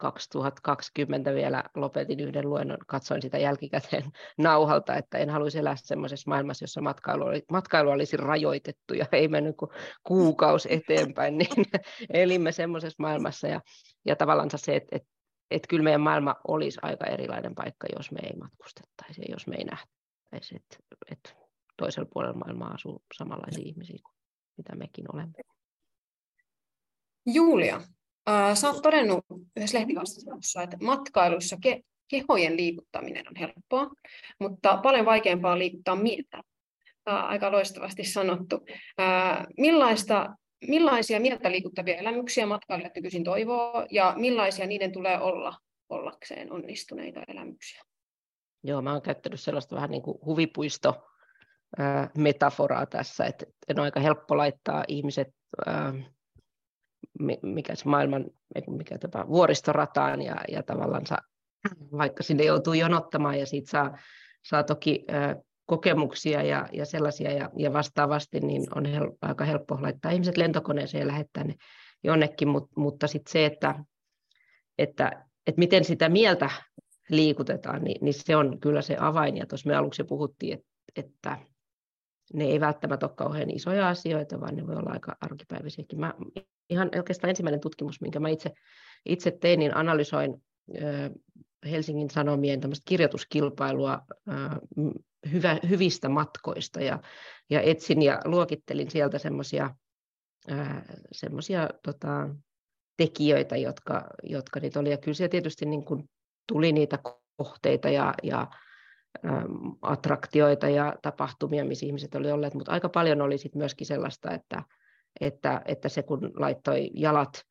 2020 vielä lopetin yhden luennon, katsoin sitä jälkikäteen nauhalta, että en haluaisi elää sellaisessa maailmassa, jossa matkailu, oli, matkailu olisi rajoitettu ja ei mennyt kuin kuukausi eteenpäin, niin elimme semmoisessa maailmassa ja, ja tavallaan se, että, että, että kyllä meidän maailma olisi aika erilainen paikka, jos me ei matkustettaisi ja jos me ei nähtäisi, että, että toisella puolella maailmaa asuu samanlaisia ihmisiä kuin mitä mekin olemme. Julia, äh, sä oot todennut yhdessä lehtihaastattelussa, että matkailussa ke- kehojen liikuttaminen on helppoa, mutta paljon vaikeampaa liikuttaa mieltä. Aika loistavasti sanottu. Äh, millaista, millaisia mieltä liikuttavia elämyksiä matkailijat nykyisin toivoo ja millaisia niiden tulee olla ollakseen onnistuneita elämyksiä. Joo, mä oon käyttänyt sellaista vähän niin kuin huvipuisto metaforaa tässä, että on aika helppo laittaa ihmiset, mikä se maailman, mikä tämä, vuoristorataan ja, ja tavallaan vaikka sinne joutuu jonottamaan ja siitä saa, saa toki kokemuksia ja, ja sellaisia ja, ja vastaavasti, niin on hel, aika helppo laittaa ihmiset lentokoneeseen ja lähettää ne jonnekin, Mut, mutta sitten se, että, että, että miten sitä mieltä liikutetaan, niin, niin se on kyllä se avain. Ja tuossa me aluksi puhuttiin, että, että ne ei välttämättä ole kauhean isoja asioita, vaan ne voi olla aika arkipäiväisiäkin. Mä, ihan oikeastaan ensimmäinen tutkimus, minkä mä itse, itse tein, niin analysoin Helsingin Sanomien kirjoituskilpailua hyvä, hyvistä matkoista ja, ja etsin ja luokittelin sieltä semmoisia semmoisia tota, tekijöitä, jotka, jotka niitä oli. Ja kyllä siellä tietysti niin kuin tuli niitä kohteita ja, ja attraktioita ja tapahtumia, missä ihmiset oli olleet, mutta aika paljon oli sit myöskin sellaista, että, että, että se kun laittoi jalat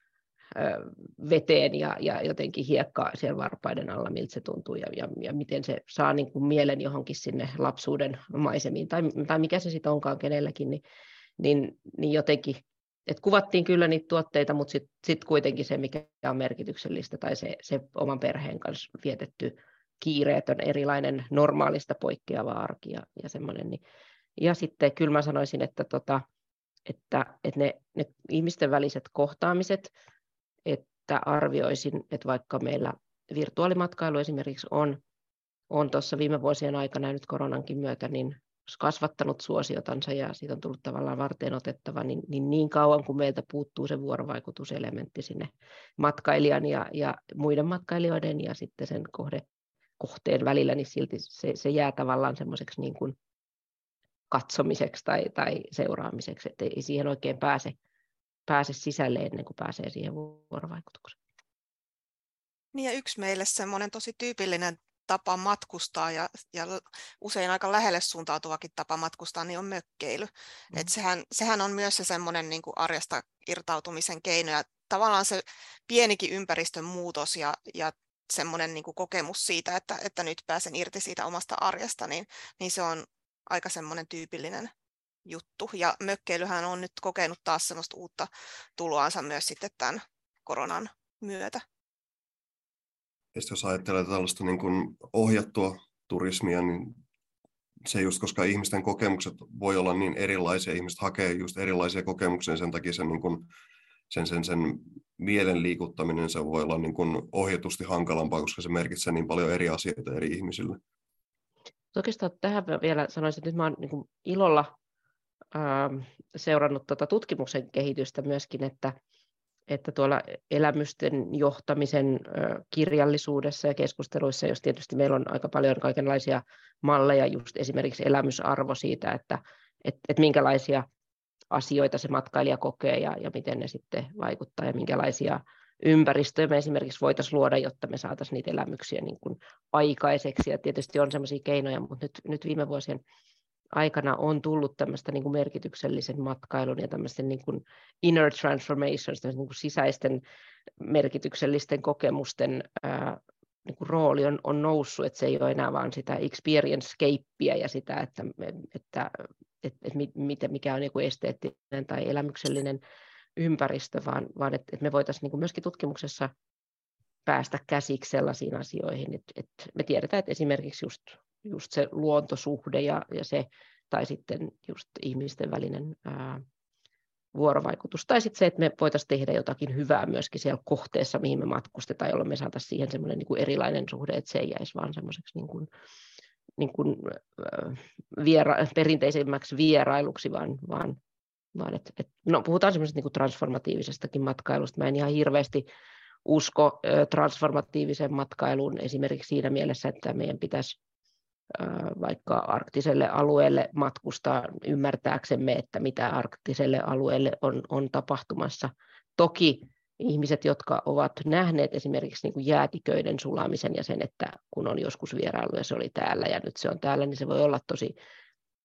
veteen ja, ja jotenkin hiekkaa siellä varpaiden alla, miltä se tuntuu ja, ja, ja miten se saa niin kuin mielen johonkin sinne lapsuuden maisemiin tai, tai mikä se sitten onkaan kenelläkin, niin, niin, niin jotenkin, että kuvattiin kyllä niitä tuotteita, mutta sitten sit kuitenkin se, mikä on merkityksellistä tai se, se oman perheen kanssa vietetty kiireetön, erilainen normaalista poikkeava arki ja, ja semmoinen. Niin. Ja sitten kyllä mä sanoisin, että, tota, että, että ne, ne ihmisten väliset kohtaamiset, että arvioisin, että vaikka meillä virtuaalimatkailu esimerkiksi on, on tuossa viime vuosien aikana nyt koronankin myötä niin kasvattanut suosiotansa ja siitä on tullut tavallaan varten otettava, niin, niin, niin kauan kuin meiltä puuttuu se vuorovaikutuselementti sinne matkailijan ja, ja muiden matkailijoiden ja sitten sen kohde, kohteen välillä, niin silti se, se jää tavallaan semmoiseksi niin kuin katsomiseksi tai, tai seuraamiseksi, että ei siihen oikein pääse pääse sisälle ennen kuin pääsee siihen vuorovaikutukseen. Niin ja yksi meille semmoinen tosi tyypillinen tapa matkustaa ja, ja usein aika lähelle suuntautuvakin tapa matkustaa, niin on mökkeily. Mm. Et sehän, sehän on myös se semmoinen niin kuin arjesta irtautumisen keino ja tavallaan se pienikin ympäristön muutos ja, ja semmoinen niin kokemus siitä, että, että nyt pääsen irti siitä omasta arjesta, niin, niin se on aika semmoinen tyypillinen juttu. Ja mökkeilyhän on nyt kokenut taas semmoista uutta tuloansa myös sitten tämän koronan myötä. Ja jos ajattelee tällaista niin kuin ohjattua turismia, niin se just, koska ihmisten kokemukset voi olla niin erilaisia, ihmiset hakee just erilaisia kokemuksia, sen takia sen, niin kuin, sen, sen, sen mielen liikuttaminen se voi olla niin kuin ohjatusti hankalampaa, koska se merkitsee niin paljon eri asioita eri ihmisille. Oikeastaan tähän vielä sanoisin, että nyt mä olen niin ilolla Ähm, seurannut tuota tutkimuksen kehitystä myöskin, että, että tuolla elämysten johtamisen kirjallisuudessa ja keskusteluissa, jos tietysti meillä on aika paljon kaikenlaisia malleja, just esimerkiksi elämysarvo siitä, että että että minkälaisia asioita se matkailija kokee ja, ja miten ne sitten vaikuttaa ja minkälaisia ympäristöjä me esimerkiksi voitaisiin luoda, jotta me saataisiin niitä elämyksiä niin kuin aikaiseksi. Ja tietysti on sellaisia keinoja, mutta nyt, nyt viime vuosien aikana on tullut tämmöistä niin kuin merkityksellisen matkailun ja tämmöisten niin kuin inner transformations, niin kuin sisäisten merkityksellisten kokemusten ää, niin rooli on, on noussut, että se ei ole enää vaan sitä experience-skeippiä ja sitä, että, että, että, että mikä on joku esteettinen tai elämyksellinen ympäristö, vaan, vaan että, että me voitaisiin niin kuin myöskin tutkimuksessa päästä käsiksi sellaisiin asioihin, että, että me tiedetään, että esimerkiksi just just se luontosuhde ja, ja se, tai sitten just ihmisten välinen ää, vuorovaikutus. Tai sitten se, että me voitaisiin tehdä jotakin hyvää myöskin siellä kohteessa, mihin me matkustetaan, jolloin me saataisiin siihen semmoinen niin kuin erilainen suhde, että se ei jäisi vaan semmoiseksi niin kuin, niin kuin, viera, perinteisemmäksi vierailuksi, vaan, vaan, vaan et, et, no, puhutaan semmoisesta niin kuin transformatiivisestakin matkailusta. Mä en ihan hirveästi usko transformatiiviseen matkailuun esimerkiksi siinä mielessä, että meidän pitäisi vaikka arktiselle alueelle matkustaa ymmärtääksemme, että mitä arktiselle alueelle on, on tapahtumassa. Toki ihmiset, jotka ovat nähneet esimerkiksi niin kuin jäätiköiden sulamisen ja sen, että kun on joskus vierailu ja se oli täällä ja nyt se on täällä, niin se voi olla tosi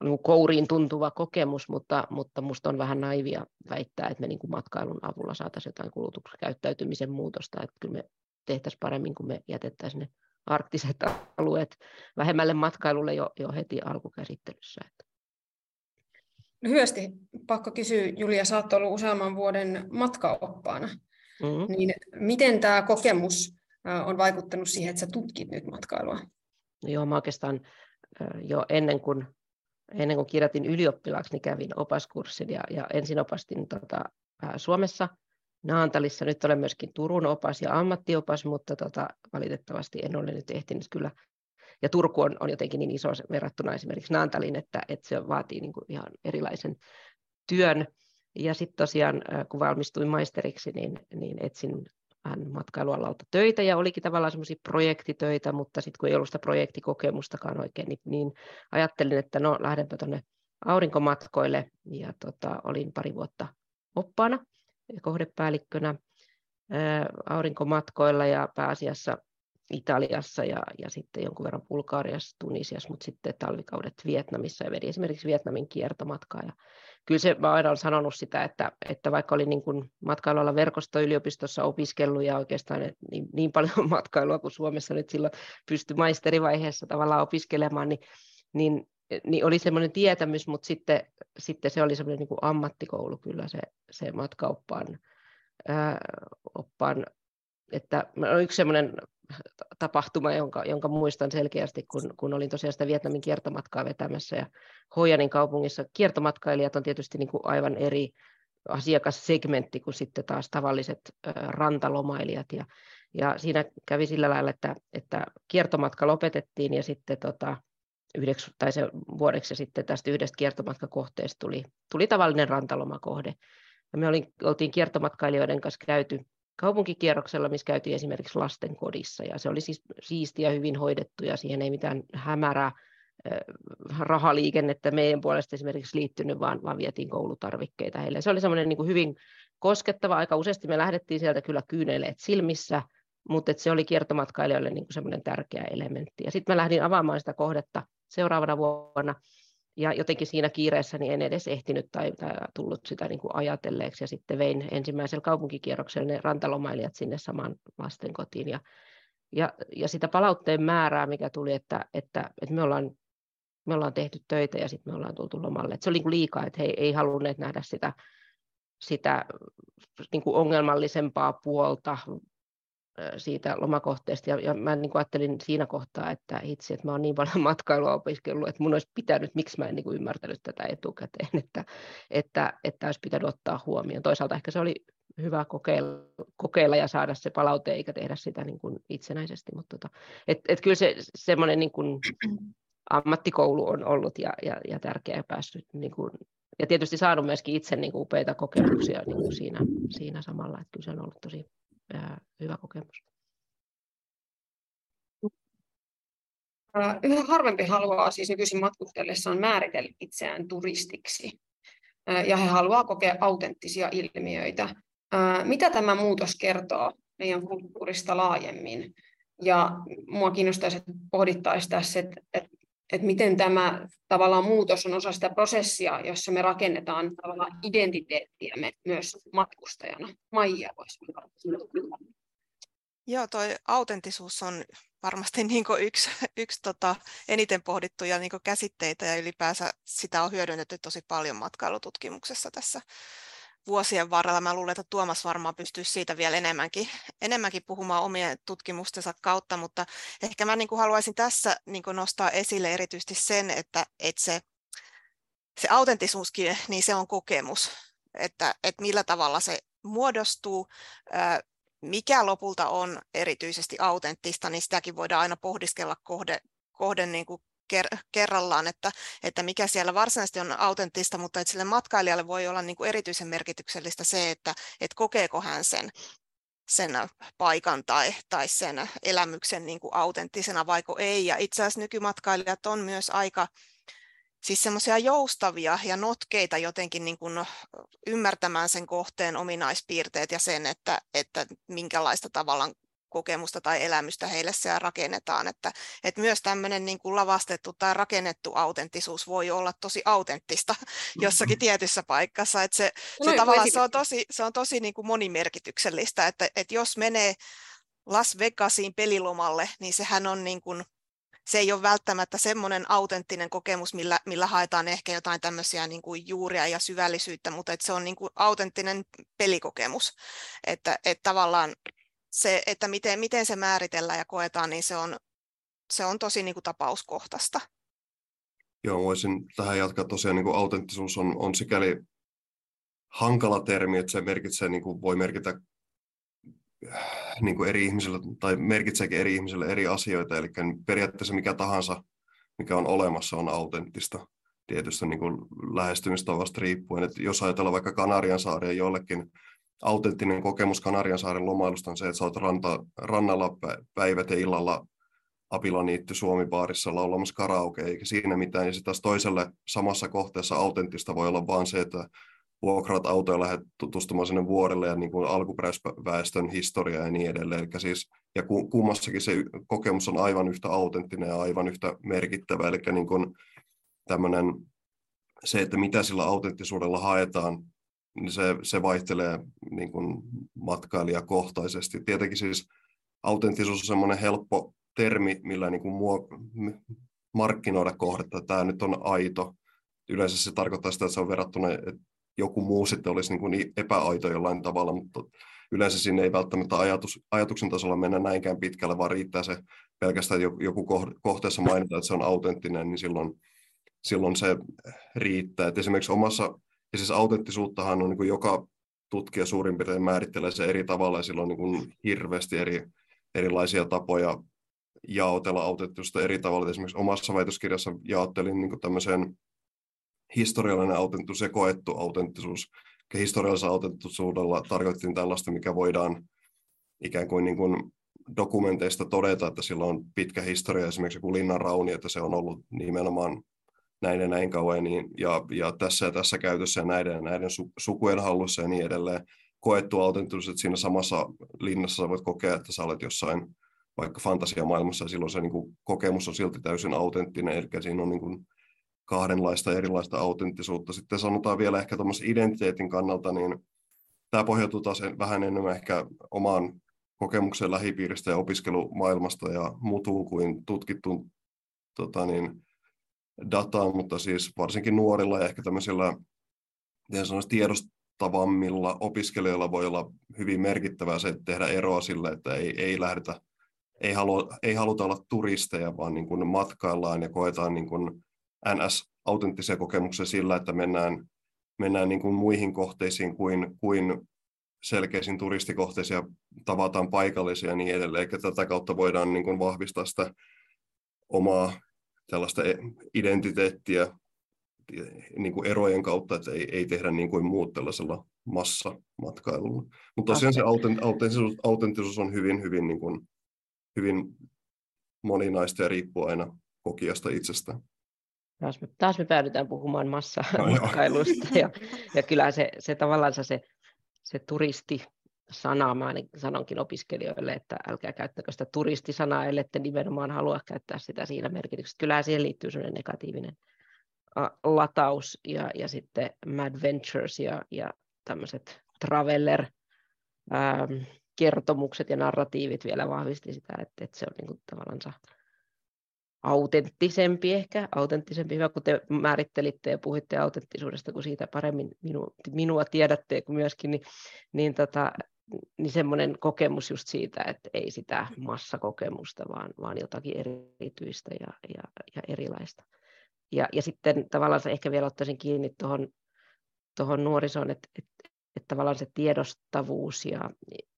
niin kouriin tuntuva kokemus, mutta, mutta minusta on vähän naivia väittää, että me niin kuin matkailun avulla saataisiin jotain kulutuksen käyttäytymisen muutosta. Että kyllä me tehtäisiin paremmin, kun me jätettäisiin ne arktiset alueet vähemmälle matkailulle jo, jo heti alkukäsittelyssä. Lyhyesti pakko kysyä, Julia, sä oot ollut useamman vuoden matkaoppaana. Mm-hmm. Niin miten tämä kokemus on vaikuttanut siihen, että sä tutkit nyt matkailua? No joo, mä oikeastaan jo ennen kuin, ennen kuin kirjoitin ylioppilaaksi, niin kävin opaskurssin ja, ja ensin opastin tota, Suomessa Naantalissa. Nyt olen myöskin Turun opas ja ammattiopas, mutta tota, valitettavasti en ole nyt ehtinyt kyllä ja Turku on, on jotenkin niin iso verrattuna esimerkiksi Naantalin, että, että se vaatii niin kuin ihan erilaisen työn. Ja sitten tosiaan, kun valmistuin maisteriksi, niin, niin etsin vähän matkailualalta töitä ja olikin tavallaan semmoisia projektitöitä, mutta sitten kun ei ollut sitä projektikokemustakaan oikein, niin, niin ajattelin, että no lähdenpä tuonne aurinkomatkoille ja tota, olin pari vuotta oppaana kohdepäällikkönä aurinkomatkoilla ja pääasiassa Italiassa ja, ja sitten jonkun verran Bulgaariassa, Tunisiassa, mutta sitten talvikaudet Vietnamissa ja vedin esimerkiksi Vietnamin kiertomatkaa. Ja kyllä se, mä aina olen sanonut sitä, että, että vaikka olin niin kuin matkailualla verkostoyliopistossa opiskellut ja oikeastaan niin, niin paljon matkailua kuin Suomessa nyt silloin pystyi maisterivaiheessa tavallaan opiskelemaan, niin, niin, niin oli semmoinen tietämys, mutta sitten, sitten se oli semmoinen niin ammattikoulu kyllä se, se matkaoppaan ää, oppaan että on yksi semmoinen tapahtuma, jonka, jonka muistan selkeästi, kun, kun olin tosiaan sitä Vietnamin kiertomatkaa vetämässä. Ja Hojanin kaupungissa kiertomatkailijat on tietysti niin kuin aivan eri asiakassegmentti kuin sitten taas tavalliset rantalomailijat. Ja, ja siinä kävi sillä lailla, että, että kiertomatka lopetettiin ja sitten tota, yhdeksi, tai se vuodeksi ja sitten tästä yhdestä kiertomatkakohteesta tuli, tuli tavallinen rantalomakohde. Ja me olin, oltiin kiertomatkailijoiden kanssa käyty kaupunkikierroksella, missä käytiin esimerkiksi lastenkodissa, ja se oli siis siistiä, hyvin hoidettu, ja siihen ei mitään hämärää rahaliikennettä meidän puolesta esimerkiksi liittynyt, vaan, vaan vietiin koulutarvikkeita heille. Se oli semmoinen niin hyvin koskettava. Aika useasti me lähdettiin sieltä kyllä kyyneleet silmissä, mutta se oli kiertomatkailijoille niin semmoinen tärkeä elementti. Ja sitten mä lähdin avaamaan sitä kohdetta seuraavana vuonna, ja jotenkin siinä kiireessä niin en edes ehtinyt tai, tai tullut sitä niin kuin ajatelleeksi. Ja sitten vein ensimmäisellä kaupunkikierroksella ne rantalomailijat sinne samaan lastenkotiin. Ja, ja, ja sitä palautteen määrää, mikä tuli, että, että, että me, ollaan, me ollaan tehty töitä ja sitten me ollaan tultu lomalle. Että se oli niin kuin liikaa, että he ei halunneet nähdä sitä, sitä niin kuin ongelmallisempaa puolta, siitä lomakohteesta. Ja, ja mä niin kuin ajattelin siinä kohtaa, että itse, että mä oon niin paljon matkailua opiskellut, että mun olisi pitänyt, miksi mä en niin kuin ymmärtänyt tätä etukäteen, että, että, että olisi pitänyt ottaa huomioon. Toisaalta ehkä se oli hyvä kokeilla, kokeilla ja saada se palaute, eikä tehdä sitä niin kuin itsenäisesti. Mutta tota, et, et kyllä se semmoinen niin kuin ammattikoulu on ollut ja, ja, ja tärkeä päässyt niin kuin, ja tietysti saanut myöskin itse niin kuin upeita kokemuksia niin kuin siinä, siinä samalla, että kyllä se on ollut tosi hyvä kokemus. Yhä harvempi haluaa siis nykyisin matkustellessaan määritellä itseään turistiksi. Ja he haluaa kokea autenttisia ilmiöitä. Mitä tämä muutos kertoo meidän kulttuurista laajemmin? Ja mua kiinnostaisi, että pohdittaisiin tässä, että, että, että miten tämä tavallaan muutos on osa sitä prosessia, jossa me rakennetaan tavallaan identiteettiämme myös matkustajana. Maija voisi Joo, toi autenttisuus on varmasti niin yksi, yksi tota, eniten pohdittuja niin käsitteitä ja ylipäänsä sitä on hyödynnetty tosi paljon matkailututkimuksessa tässä vuosien varrella. Mä luulen, että Tuomas varmaan pystyisi siitä vielä enemmänkin, enemmänkin puhumaan omien tutkimustensa kautta, mutta ehkä mä niin kuin haluaisin tässä niin kuin nostaa esille erityisesti sen, että, että se, se autenttisuuskin, niin se on kokemus, että, että millä tavalla se muodostuu, mikä lopulta on erityisesti autenttista, niin sitäkin voidaan aina pohdiskella kohde, kohden niin kuin ker- kerrallaan, että, että mikä siellä varsinaisesti on autenttista, mutta että sille matkailijalle voi olla niin kuin erityisen merkityksellistä se, että, että kokeeko hän sen, sen paikan tai, tai sen elämyksen niin kuin autenttisena vaiko ei. Ja itse asiassa nykymatkailijat on myös aika siis semmoisia joustavia ja notkeita jotenkin niin kuin ymmärtämään sen kohteen ominaispiirteet ja sen, että, että minkälaista tavallaan kokemusta tai elämystä heille siellä rakennetaan. Että, että myös tämmöinen niin kuin lavastettu tai rakennettu autenttisuus voi olla tosi autenttista jossakin tietyssä paikassa. Että se, se, tavallaan, se on tosi, se on tosi niin kuin monimerkityksellistä, että, että jos menee Las Vegasiin pelilomalle, niin sehän on niin kuin, se ei ole välttämättä semmoinen autenttinen kokemus, millä, millä haetaan ehkä jotain tämmöisiä niin kuin juuria ja syvällisyyttä, mutta että se on niin kuin autenttinen pelikokemus. Että, että tavallaan se, että miten, miten se määritellään ja koetaan, niin se on, se on tosi niin kuin tapauskohtaista. Joo, voisin tähän jatkaa. Tosiaan niin kuin autenttisuus on, on sikäli hankala termi, että se merkitsee, niin kuin voi merkitä niin kuin eri ihmisille, tai merkitseekin eri ihmisille eri asioita, eli periaatteessa mikä tahansa, mikä on olemassa, on autenttista tietystä niin kuin lähestymistavasta riippuen. Että jos ajatellaan vaikka Kanarian saaria jollekin, autenttinen kokemus Kanarian saaren lomailusta on se, että sä oot ranta, rannalla päivät ja illalla Apilaniitty Suomi-baarissa laulamassa karaoke, eikä siinä mitään. Ja sitten taas toiselle samassa kohteessa autenttista voi olla vaan se, että vuokraat autoja lähdet tutustumaan sinne vuorelle ja niin kuin alkuperäisväestön historiaa ja niin edelleen. Eli siis, ja kummassakin se kokemus on aivan yhtä autenttinen ja aivan yhtä merkittävä. Eli niin kuin tämmöinen, se, että mitä sillä autenttisuudella haetaan, se, se vaihtelee niin kuin matkailijakohtaisesti. Tietenkin siis autenttisuus on semmoinen helppo termi, millä niin kuin muo, markkinoida kohdetta. Tämä nyt on aito. Yleensä se tarkoittaa sitä, että se on verrattuna, että joku muu sitten olisi niin kuin epäaito jollain tavalla, mutta yleensä sinne ei välttämättä ajatus, ajatuksen tasolla mennä näinkään pitkälle, vaan riittää se pelkästään joku kohteessa mainita, että se on autenttinen, niin silloin, silloin se riittää. Et esimerkiksi omassa, ja siis autenttisuuttahan on niin kuin joka tutkija suurin piirtein määrittelee se eri tavalla, ja silloin on niin kuin hirveästi eri, erilaisia tapoja jaotella autenttisuutta eri tavalla. Esimerkiksi omassa väitöskirjassa jaottelin niin tämmöiseen historiallinen autenttisuus ja koettu autenttisuus. Ja historiallisella autenttisuudella tarkoitettiin tällaista, mikä voidaan ikään kuin, niin kuin dokumenteista todeta, että sillä on pitkä historia, esimerkiksi joku linnan rauni, että se on ollut nimenomaan näin ja näin kauan, niin, ja, ja tässä ja tässä käytössä ja näiden ja näiden su, sukujen hallussa ja niin edelleen. Koettu autenttisuus, että siinä samassa linnassa sä voit kokea, että sä olet jossain vaikka fantasiamaailmassa, ja silloin se niin kuin, kokemus on silti täysin autenttinen, eli siinä on niin kuin, kahdenlaista erilaista autenttisuutta. Sitten sanotaan vielä ehkä tuommoisen identiteetin kannalta, niin tämä pohjautuu taas vähän enemmän ehkä omaan kokemukseen lähipiiristä ja opiskelumaailmasta ja mutuun kuin tutkittuun tota niin, dataan, mutta siis varsinkin nuorilla ja ehkä tämmöisillä tiedostavammilla opiskelijoilla voi olla hyvin merkittävää se, että tehdä eroa sille, että ei, ei lähdetä, ei, halu, ei haluta olla turisteja, vaan niin kuin matkaillaan ja koetaan niin kuin NS-autenttisia kokemuksia sillä, että mennään, mennään niin kuin muihin kohteisiin kuin, kuin selkeisiin turistikohteisiin ja tavataan paikallisia ja niin edelleen. Eli tätä kautta voidaan niin kuin vahvistaa sitä omaa tällaista e-, identiteettiä niin kuin erojen kautta, että ei, ei tehdä niin kuin muut tällaisella massamatkailulla. Mutta tosiaan se autenttisuus, autenttisuus on hyvin, hyvin, niin kuin, hyvin moninaista ja riippuu aina kokijasta itsestään. Taas me, taas me päädytään puhumaan massamatkailusta. No, ja, ja kyllä se, se tavallaan se, se turisti sana, mä sanonkin opiskelijoille, että älkää käyttäkö sitä turistisanaa, ellette nimenomaan halua käyttää sitä siinä merkityksessä. Kyllä siihen liittyy sellainen negatiivinen lataus ja, ja sitten Mad Ventures ja, ja tämmöiset traveller ähm, kertomukset ja narratiivit vielä vahvisti sitä, että, että se on niin kuin tavallaan autenttisempi ehkä, autenttisempi, hyvä kun te määrittelitte ja puhuitte autenttisuudesta, kun siitä paremmin minu, minua tiedätte myöskin, niin, niin, tota, niin semmoinen kokemus just siitä, että ei sitä massakokemusta, vaan, vaan jotakin erityistä ja, ja, ja erilaista. Ja, ja sitten tavallaan se ehkä vielä ottaisin kiinni tuohon tuohon nuorisoon, että, että, että tavallaan se tiedostavuus ja,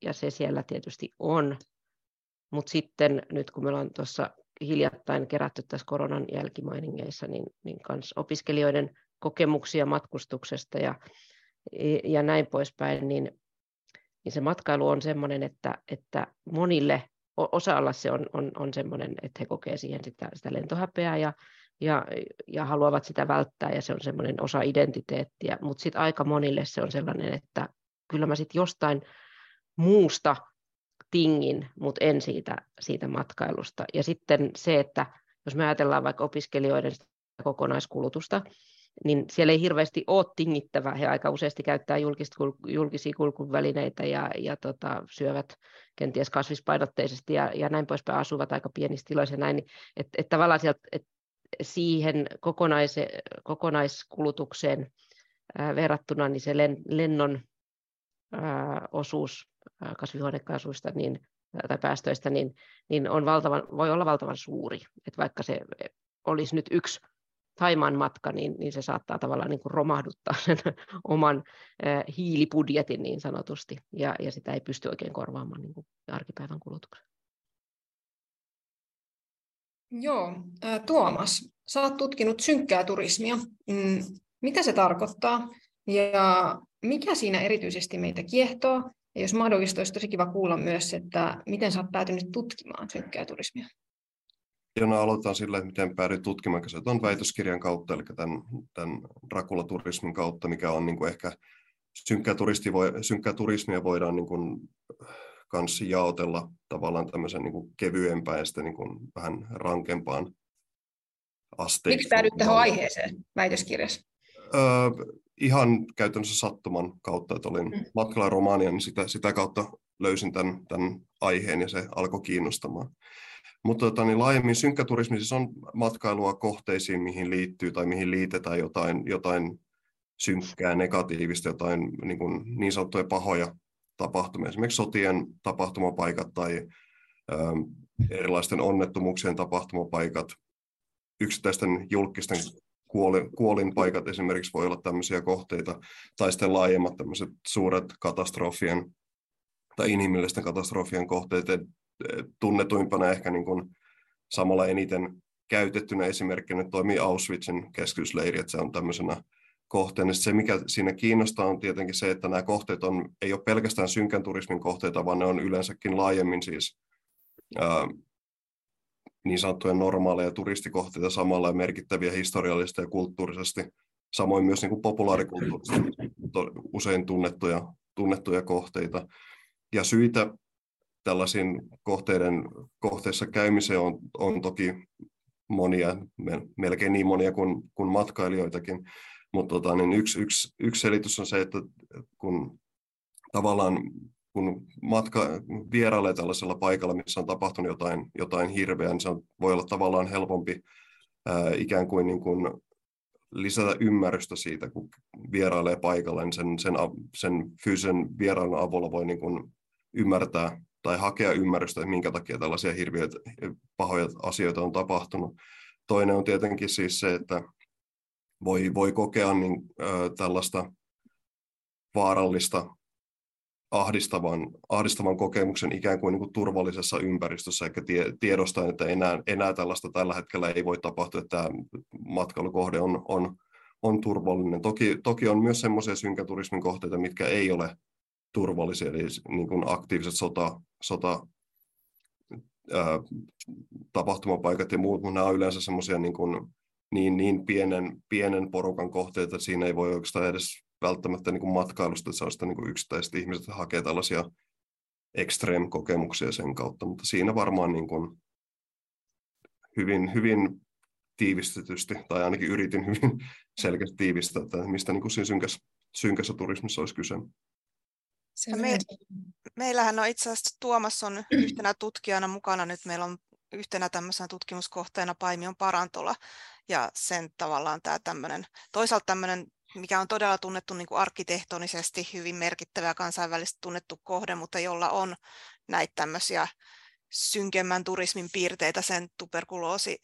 ja se siellä tietysti on, mutta sitten nyt kun me ollaan tuossa hiljattain kerätty tässä koronan jälkimainingeissa, niin, niin kans opiskelijoiden kokemuksia matkustuksesta ja, ja näin poispäin, niin, niin se matkailu on sellainen, että, että monille osalla se on, on, on sellainen, että he kokee siihen sitä, sitä lentohäpeää ja, ja, ja haluavat sitä välttää ja se on semmoinen osa identiteettiä, mutta sitten aika monille se on sellainen, että kyllä mä sitten jostain muusta tingin, mutta en siitä, siitä matkailusta. Ja sitten se, että jos me ajatellaan vaikka opiskelijoiden kokonaiskulutusta, niin siellä ei hirveästi ole tingittävää. He aika useasti käyttää julkisia kulkuvälineitä ja, ja tota, syövät kenties kasvispainotteisesti ja, ja näin poispäin, asuvat aika pienissä tiloissa ja näin. Että et tavallaan sieltä, et siihen kokonais, kokonaiskulutukseen ää, verrattuna niin se len, lennon ää, osuus ää, kasvihuonekaasuista niin, tai päästöistä niin, niin on valtavan, voi olla valtavan suuri. Et vaikka se olisi nyt yksi Taimaan matka, niin, niin se saattaa tavallaan niin kuin romahduttaa sen oman äh, hiilibudjetin niin sanotusti, ja, ja sitä ei pysty oikein korvaamaan niin kuin arkipäivän kulutuksen. Joo, Tuomas, sä oot tutkinut synkkää turismia. Mm, mitä se tarkoittaa ja mikä siinä erityisesti meitä kiehtoo? Ja jos mahdollista, olisi tosi kiva kuulla myös, että miten sä oot päätynyt tutkimaan synkkää turismia. Jona aloitetaan sillä, että miten päädyin tutkimaan on väitöskirjan kautta, eli tämän, tämän Rakula-turismin kautta, mikä on niin kuin ehkä synkkää, turisti voi, synkkää turismia voidaan niin kuin kanssa jaotella tavallaan tämmöisen niin kuin kevyempään ja sitten niin kuin vähän rankempaan asteikkoon. Miksi päädyit tähän aiheeseen väitöskirjassa? Öö, ihan käytännössä sattuman kautta, että olin mm. matkalla Romaniaan, niin sitä, sitä kautta löysin tämän, tämän aiheen ja se alkoi kiinnostamaan. Mutta tota, niin laajemmin synkkäturismi siis on matkailua kohteisiin, mihin liittyy tai mihin liitetään jotain, jotain synkkää, negatiivista, jotain niin, kuin niin sanottuja pahoja tapahtumia, esimerkiksi sotien tapahtumapaikat tai ö, erilaisten onnettomuuksien tapahtumapaikat, yksittäisten julkisten kuolin, kuolinpaikat esimerkiksi voi olla tämmöisiä kohteita, tai sitten laajemmat tämmöiset suuret katastrofien tai inhimillisten katastrofien kohteet, tunnetuimpana ehkä niin kuin samalla eniten käytettynä esimerkkinä toimii Auschwitzin keskitysleiri, että se on tämmöisenä kohteena. Se, mikä siinä kiinnostaa, on tietenkin se, että nämä kohteet on, ei ole pelkästään synkän turismin kohteita, vaan ne on yleensäkin laajemmin siis ää, niin sanottuja normaaleja turistikohteita samalla ja merkittäviä historiallisesti ja kulttuurisesti. Samoin myös niin kuin populaarikulttuurisesti usein tunnettuja, tunnettuja kohteita. Ja syitä tällaisiin kohteiden, kohteissa käymiseen on, on toki monia, melkein niin monia kuin, kuin matkailijoitakin. Mutta tota, niin yksi, yksi, yksi selitys on se, että kun tavallaan kun matka vierailee tällaisella paikalla, missä on tapahtunut jotain, jotain hirveää, niin se on, voi olla tavallaan helpompi ää, ikään kuin, niin kuin lisätä ymmärrystä siitä, kun vierailee paikalla, niin sen, sen, sen fyysisen vierailun avulla voi niin kuin ymmärtää tai hakea ymmärrystä, että minkä takia tällaisia hirviöitä, pahoja asioita on tapahtunut. Toinen on tietenkin siis se, että voi, voi kokea niin, ö, tällaista vaarallista ahdistavan, ahdistavan kokemuksen ikään kuin, niin kuin turvallisessa ympäristössä, eikä tie, tiedostaa, että enää, enää tällaista tällä hetkellä ei voi tapahtua, että tämä matkailukohde on, on, on turvallinen. Toki, toki on myös semmoisia synkäturismin kohteita, mitkä ei ole turvallisia, eli niin kuin aktiiviset sota, sota ää, tapahtumapaikat ja muut, mutta nämä on yleensä semmoisia niin, niin, niin pienen, pienen porukan kohteita, että siinä ei voi oikeastaan edes välttämättä niin kuin matkailusta, että sellaista niin kuin yksittäiset ihmiset hakee tällaisia extreme-kokemuksia sen kautta, mutta siinä varmaan niin kuin hyvin, hyvin tiivistetysti, tai ainakin yritin hyvin selkeästi tiivistää, että mistä niin kuin siinä synkässä, synkässä turismissa olisi kyse. Me, meillähän on itse asiassa Tuomas on yhtenä tutkijana mukana nyt. Meillä on yhtenä tämmöisenä tutkimuskohteena Paimion parantola ja sen tavallaan tämä tämmöinen, toisaalta tämmöinen mikä on todella tunnettu niin kuin arkkitehtonisesti hyvin merkittävä ja kansainvälisesti tunnettu kohde, mutta jolla on näitä tämmöisiä synkemmän turismin piirteitä sen tuberkuloosi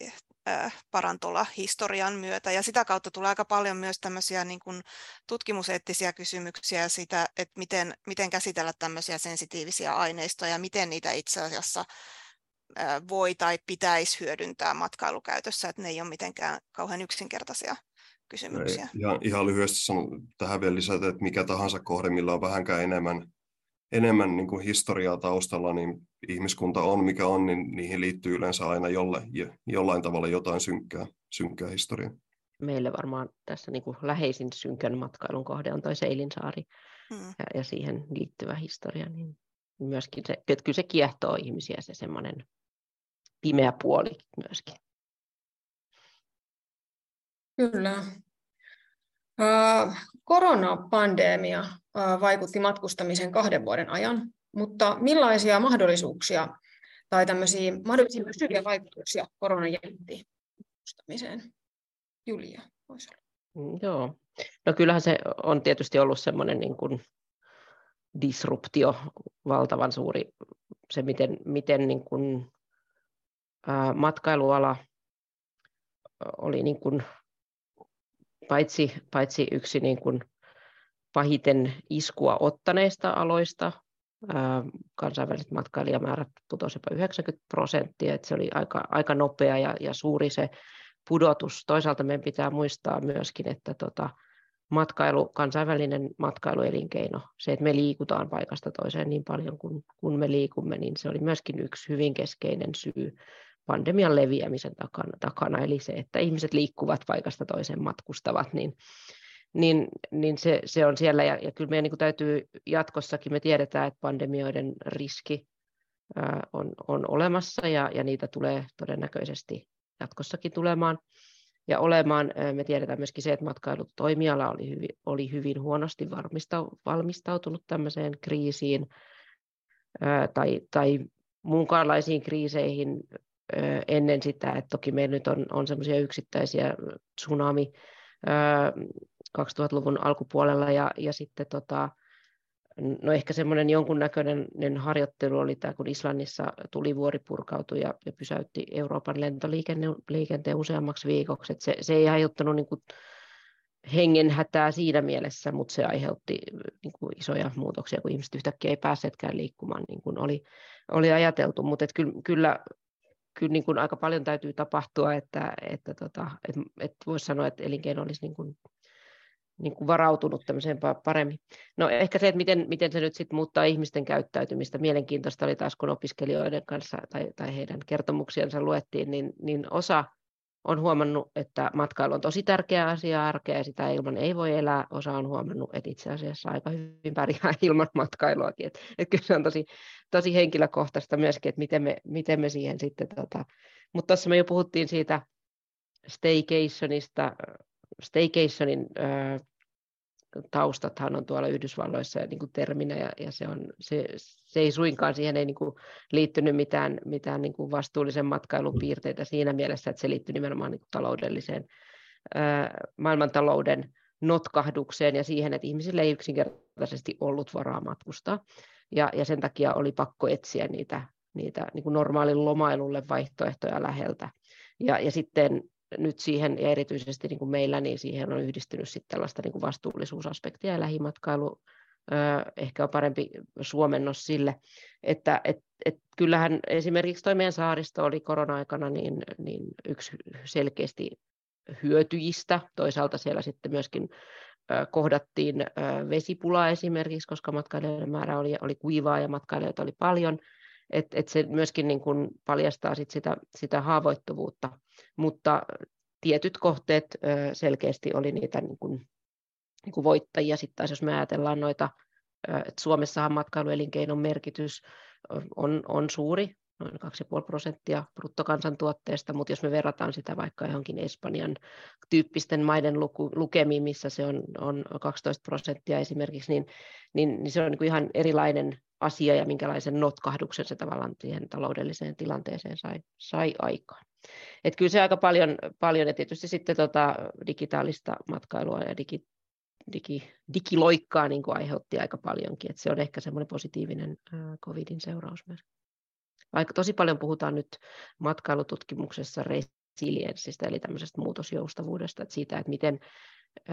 parantola historian myötä. Ja sitä kautta tulee aika paljon myös tämmöisiä niin kuin tutkimuseettisiä kysymyksiä siitä, että miten, miten käsitellä tämmöisiä sensitiivisiä aineistoja ja miten niitä itse asiassa voi tai pitäisi hyödyntää matkailukäytössä, että ne ei ole mitenkään kauhean yksinkertaisia kysymyksiä. Ihan, ihan lyhyesti sanon tähän vielä lisätä, että mikä tahansa kohde, millä on vähänkään enemmän, enemmän niin kuin historiaa taustalla, niin ihmiskunta on mikä on, niin niihin liittyy yleensä aina jolle, jollain tavalla jotain synkkää, synkkää historiaa. Meille varmaan tässä niin kuin läheisin synkän matkailun kohde on toi Seilinsaari hmm. ja, ja siihen liittyvä historia. Niin myöskin se, että kyllä se kiehtoo ihmisiä se semmoinen pimeä puoli myöskin. Kyllä. Koronapandemia vaikutti matkustamiseen kahden vuoden ajan, mutta millaisia mahdollisuuksia tai tämmöisiä mahdollisia pysyviä vaikutuksia korona jätti matkustamiseen? Julia, voisi olla. Mm, joo. No kyllähän se on tietysti ollut semmoinen niin kuin disruptio, valtavan suuri, se miten, miten niin kuin, ää, matkailuala oli niin kuin, paitsi, paitsi yksi niin kuin pahiten iskua ottaneista aloista, kansainväliset matkailijamäärät putosi jopa 90 prosenttia, että se oli aika, aika nopea ja, ja suuri se pudotus. Toisaalta meidän pitää muistaa myöskin, että tota, matkailu, kansainvälinen matkailuelinkeino, se, että me liikutaan paikasta toiseen niin paljon kuin, kun me liikumme, niin se oli myöskin yksi hyvin keskeinen syy pandemian leviämisen takana, takana eli se, että ihmiset liikkuvat paikasta toiseen, matkustavat, niin, niin, niin se, se on siellä, ja, ja kyllä meidän niin täytyy jatkossakin, me tiedetään, että pandemioiden riski ää, on, on olemassa, ja, ja niitä tulee todennäköisesti jatkossakin tulemaan ja olemaan. Me tiedetään myöskin se, että matkailutoimiala oli hyvin, oli hyvin huonosti valmistautunut tämmöiseen kriisiin tai, tai muunkaanlaisiin kriiseihin ennen sitä, että toki meillä nyt on, on semmoisia yksittäisiä tsunami 2000-luvun alkupuolella ja, ja sitten tota, No ehkä semmoinen jonkunnäköinen harjoittelu oli tämä, kun Islannissa tulivuori purkautui ja, ja pysäytti Euroopan lentoliikenteen useammaksi viikoksi. se, se ei aiheuttanut niin hengenhätää siinä mielessä, mutta se aiheutti niin kuin isoja muutoksia, kun ihmiset yhtäkkiä ei päässeetkään liikkumaan niin kuin oli, oli ajateltu. Mutta kyllä, kyllä, kyllä niin kuin aika paljon täytyy tapahtua, että, että, tota, että, että voisi sanoa, että elinkeino olisi niin kuin niin kuin varautunut tämmöiseen paremmin. No ehkä se, että miten, miten se nyt sitten muuttaa ihmisten käyttäytymistä. Mielenkiintoista oli taas, kun opiskelijoiden kanssa tai, tai heidän kertomuksiansa luettiin, niin, niin osa on huomannut, että matkailu on tosi tärkeä asia arkea ja sitä ilman ei voi elää. Osa on huomannut, että itse asiassa aika hyvin pärjää ilman matkailuakin. Että, että kyllä se on tosi, tosi henkilökohtaista myöskin, että miten me, miten me siihen sitten... Tota... Mutta tuossa me jo puhuttiin siitä staycationista, staycationin äh, taustathan on tuolla Yhdysvalloissa niin kuin terminä, ja, ja se, on, se, se ei suinkaan siihen ei niin kuin liittynyt mitään, mitään niin kuin vastuullisen matkailun piirteitä siinä mielessä, että se liittyy nimenomaan niin kuin taloudelliseen ää, maailmantalouden notkahdukseen ja siihen, että ihmisille ei yksinkertaisesti ollut varaa matkustaa. Ja, ja sen takia oli pakko etsiä niitä, niitä niin kuin normaalin lomailulle vaihtoehtoja läheltä. Ja, ja sitten nyt siihen, ja erityisesti niin kuin meillä, niin siihen on yhdistynyt sitten tällaista niin kuin vastuullisuusaspektia ja lähimatkailu ehkä on parempi suomennos sille, että et, et kyllähän esimerkiksi toi meidän saaristo oli korona-aikana niin, niin yksi selkeästi hyötyjistä. Toisaalta siellä sitten myöskin kohdattiin vesipulaa esimerkiksi, koska matkailijoiden määrä oli, oli kuivaa ja matkailijoita oli paljon, että et se myöskin niin kuin paljastaa sit sitä, sitä haavoittuvuutta, mutta tietyt kohteet selkeästi oli niitä niin kuin, niin kuin voittajia. Sitten taas jos me ajatellaan noita, että Suomessahan matkailuelinkeinon merkitys on, on suuri, noin 2,5 prosenttia bruttokansantuotteesta, mutta jos me verrataan sitä vaikka johonkin Espanjan tyyppisten maiden luku, lukemiin, missä se on, on 12 prosenttia esimerkiksi, niin, niin, niin se on niin kuin ihan erilainen asia ja minkälaisen notkahduksen se tavallaan siihen taloudelliseen tilanteeseen sai, sai aikaan. Et kyllä se aika paljon, paljon ja tietysti sitten tota digitaalista matkailua ja digi, digi, digiloikkaa niin kuin aiheutti aika paljonkin. Et se on ehkä semmoinen positiivinen covidin seuraus myös. Vaikka tosi paljon puhutaan nyt matkailututkimuksessa resilienssistä, eli tämmöisestä muutosjoustavuudesta, että siitä, että miten,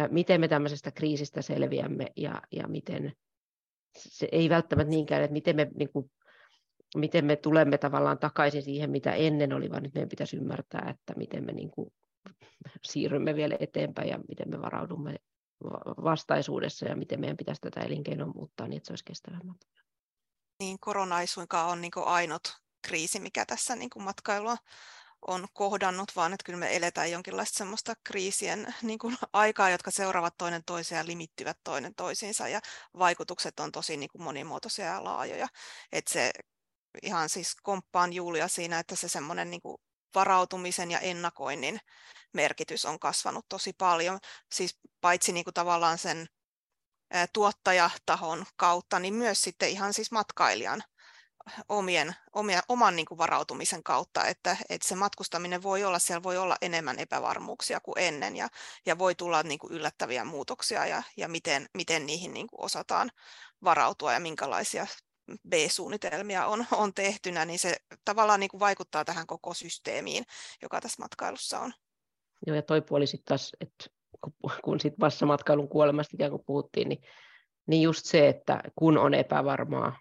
miten me tämmöisestä kriisistä selviämme ja, ja miten se ei välttämättä niinkään, että miten me, niin kuin, miten me tulemme tavallaan takaisin siihen, mitä ennen oli, vaan nyt meidän pitäisi ymmärtää, että miten me niin kuin, siirrymme vielä eteenpäin ja miten me varaudumme vastaisuudessa ja miten meidän pitäisi tätä elinkeinoa muuttaa niin, että se olisi kestävämpi. Niin, korona ei suinkaan ole niin ainut kriisi, mikä tässä niin matkailua on kohdannut, vaan että kyllä me eletään jonkinlaista semmoista kriisien niin kuin, aikaa, jotka seuraavat toinen toisiaan ja limittyvät toinen toisiinsa ja vaikutukset on tosi niin kuin, monimuotoisia ja laajoja. Että se ihan siis komppaan Julia siinä, että se semmoinen niin kuin, varautumisen ja ennakoinnin merkitys on kasvanut tosi paljon. Siis paitsi niin kuin tavallaan sen tuottajatahon kautta, niin myös sitten ihan siis matkailijan omien, omia, oman niin kuin varautumisen kautta, että, että se matkustaminen voi olla, siellä voi olla enemmän epävarmuuksia kuin ennen ja, ja voi tulla niin kuin yllättäviä muutoksia ja, ja miten, miten niihin niin kuin osataan varautua ja minkälaisia B-suunnitelmia on, on tehtynä, niin se tavallaan niin kuin vaikuttaa tähän koko systeemiin, joka tässä matkailussa on. Joo, ja toi puoli sitten taas, että kun sit massamatkailun kuolemasta ikään kuin puhuttiin, niin, niin just se, että kun on epävarmaa,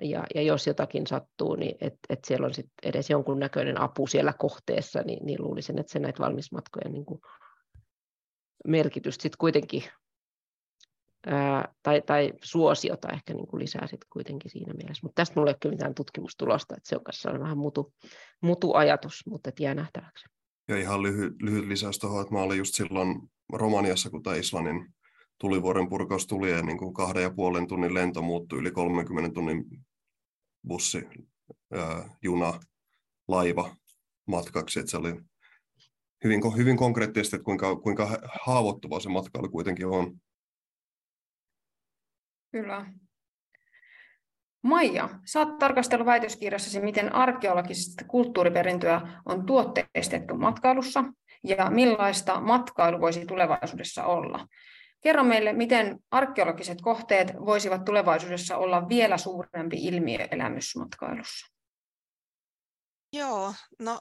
ja, ja jos jotakin sattuu, niin että et siellä on sit edes jonkunnäköinen apu siellä kohteessa, niin, niin luulisin, että se näitä valmismatkojen niin kuin merkitystä sitten kuitenkin, ää, tai, tai suosiota ehkä niin kuin lisää sitten kuitenkin siinä mielessä. Mutta tästä minulla ei ole mitään tutkimustulosta, että se on kanssa vähän mutu, mutu ajatus, mutta et jää nähtäväksi. Ja ihan lyhyt, lyhyt lisäys tuohon, että mä olin just silloin Romaniassa, kun tämä Islannin tulivuoren purkaus tuli ja niin kuin kahden ja puolen tunnin lento muuttui yli 30 tunnin bussi, ää, juna, laiva matkaksi. Että se oli hyvin, hyvin konkreettisesti, että kuinka, kuinka haavoittuva se matkailu kuitenkin on. Kyllä. Maija, sä oot tarkastellut väitöskirjassasi, miten arkeologista kulttuuriperintöä on tuotteistettu matkailussa ja millaista matkailu voisi tulevaisuudessa olla. Kerro meille, miten arkeologiset kohteet voisivat tulevaisuudessa olla vielä suurempi ilmiö elämysmatkailussa? Joo, no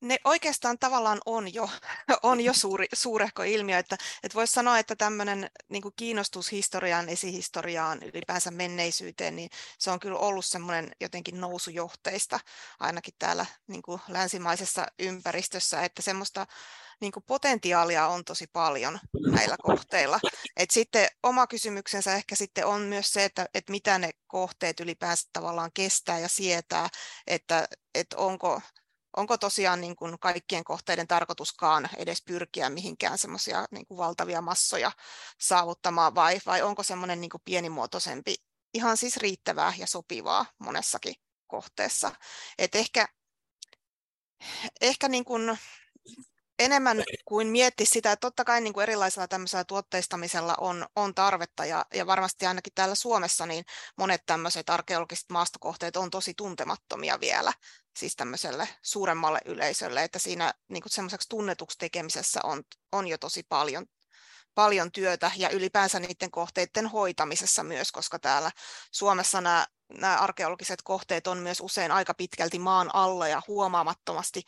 ne oikeastaan tavallaan on jo, on jo suuri, suurehko ilmiö, että, että voisi sanoa, että tämmöinen niin kiinnostus historiaan, esihistoriaan, ylipäänsä menneisyyteen, niin se on kyllä ollut semmoinen jotenkin nousujohteista, ainakin täällä niin länsimaisessa ympäristössä, että semmoista niin kuin potentiaalia on tosi paljon näillä kohteilla. Et sitten oma kysymyksensä ehkä sitten on myös se, että, että mitä ne kohteet ylipäänsä tavallaan kestää ja sietää, että, että onko, onko tosiaan niin kuin kaikkien kohteiden tarkoituskaan edes pyrkiä mihinkään semmoisia niin kuin valtavia massoja saavuttamaan vai, vai onko semmoinen niin kuin pienimuotoisempi ihan siis riittävää ja sopivaa monessakin kohteessa. Et ehkä ehkä niin kuin enemmän kuin mietti sitä, että totta kai niin kuin erilaisella tämmöisellä tuotteistamisella on, on tarvetta ja, ja varmasti ainakin täällä Suomessa niin monet tämmöiset arkeologiset maastokohteet on tosi tuntemattomia vielä siis tämmöiselle suuremmalle yleisölle, että siinä niin kuin semmoiseksi tunnetuksi tekemisessä on, on jo tosi paljon paljon työtä ja ylipäänsä niiden kohteiden hoitamisessa myös, koska täällä Suomessa nämä nämä arkeologiset kohteet on myös usein aika pitkälti maan alla ja huomaamattomasti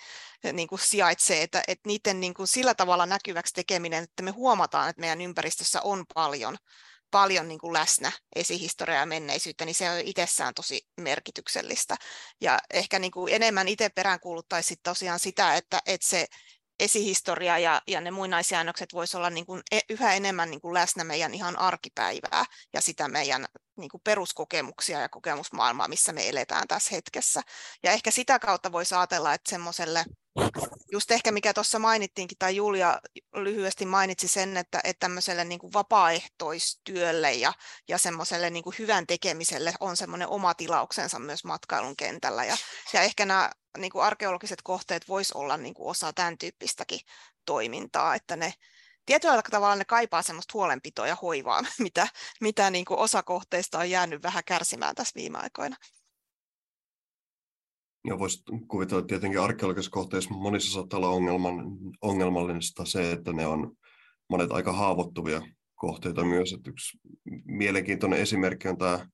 eh, niin kuin sijaitsee, että, että niiden niin kuin sillä tavalla näkyväksi tekeminen, että me huomataan, että meidän ympäristössä on paljon, paljon niin kuin läsnä esihistoriaa ja menneisyyttä, niin se on itsessään tosi merkityksellistä. Ja ehkä niin kuin enemmän itse peräänkuuluttaisi tosiaan sitä, että, että se esihistoria ja, ja ne muinaisjäännökset voisi olla niin kuin e, yhä enemmän niin kuin läsnä meidän ihan arkipäivää ja sitä meidän niin kuin peruskokemuksia ja kokemusmaailmaa, missä me eletään tässä hetkessä. Ja ehkä sitä kautta voisi ajatella, että semmoiselle, just ehkä mikä tuossa mainittiinkin, tai Julia lyhyesti mainitsi sen, että, että tämmöiselle niin kuin vapaaehtoistyölle ja, ja semmoiselle niin kuin hyvän tekemiselle on semmoinen oma tilauksensa myös matkailun kentällä. Ja, ja ehkä nämä niin kuin arkeologiset kohteet voisi olla niin kuin osa tämän tyyppistäkin toimintaa, että ne tietyllä tavalla ne kaipaa semmoista huolenpitoa ja hoivaa, mitä, mitä niin kuin osa kohteista on jäänyt vähän kärsimään tässä viime aikoina. Ja voisi kuvitella, että tietenkin arkeologisissa kohteissa monissa saattaa olla ongelman, ongelmallista se, että ne on monet aika haavoittuvia kohteita myös. Että yksi mielenkiintoinen esimerkki on tämä,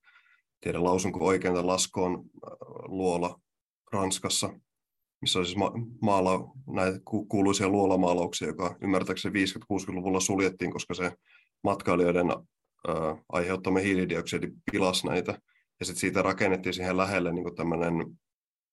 tiedän lausunko oikein, tämä Laskoon äh, luola Ranskassa, missä on siis ma- maala, näitä kuuluisia luolamaalauksia, joka ymmärtääkseni 50-60-luvulla suljettiin, koska se matkailijoiden äh, aiheuttama hiilidioksidi pilasi näitä. Ja sitten siitä rakennettiin siihen lähelle niin tämmöinen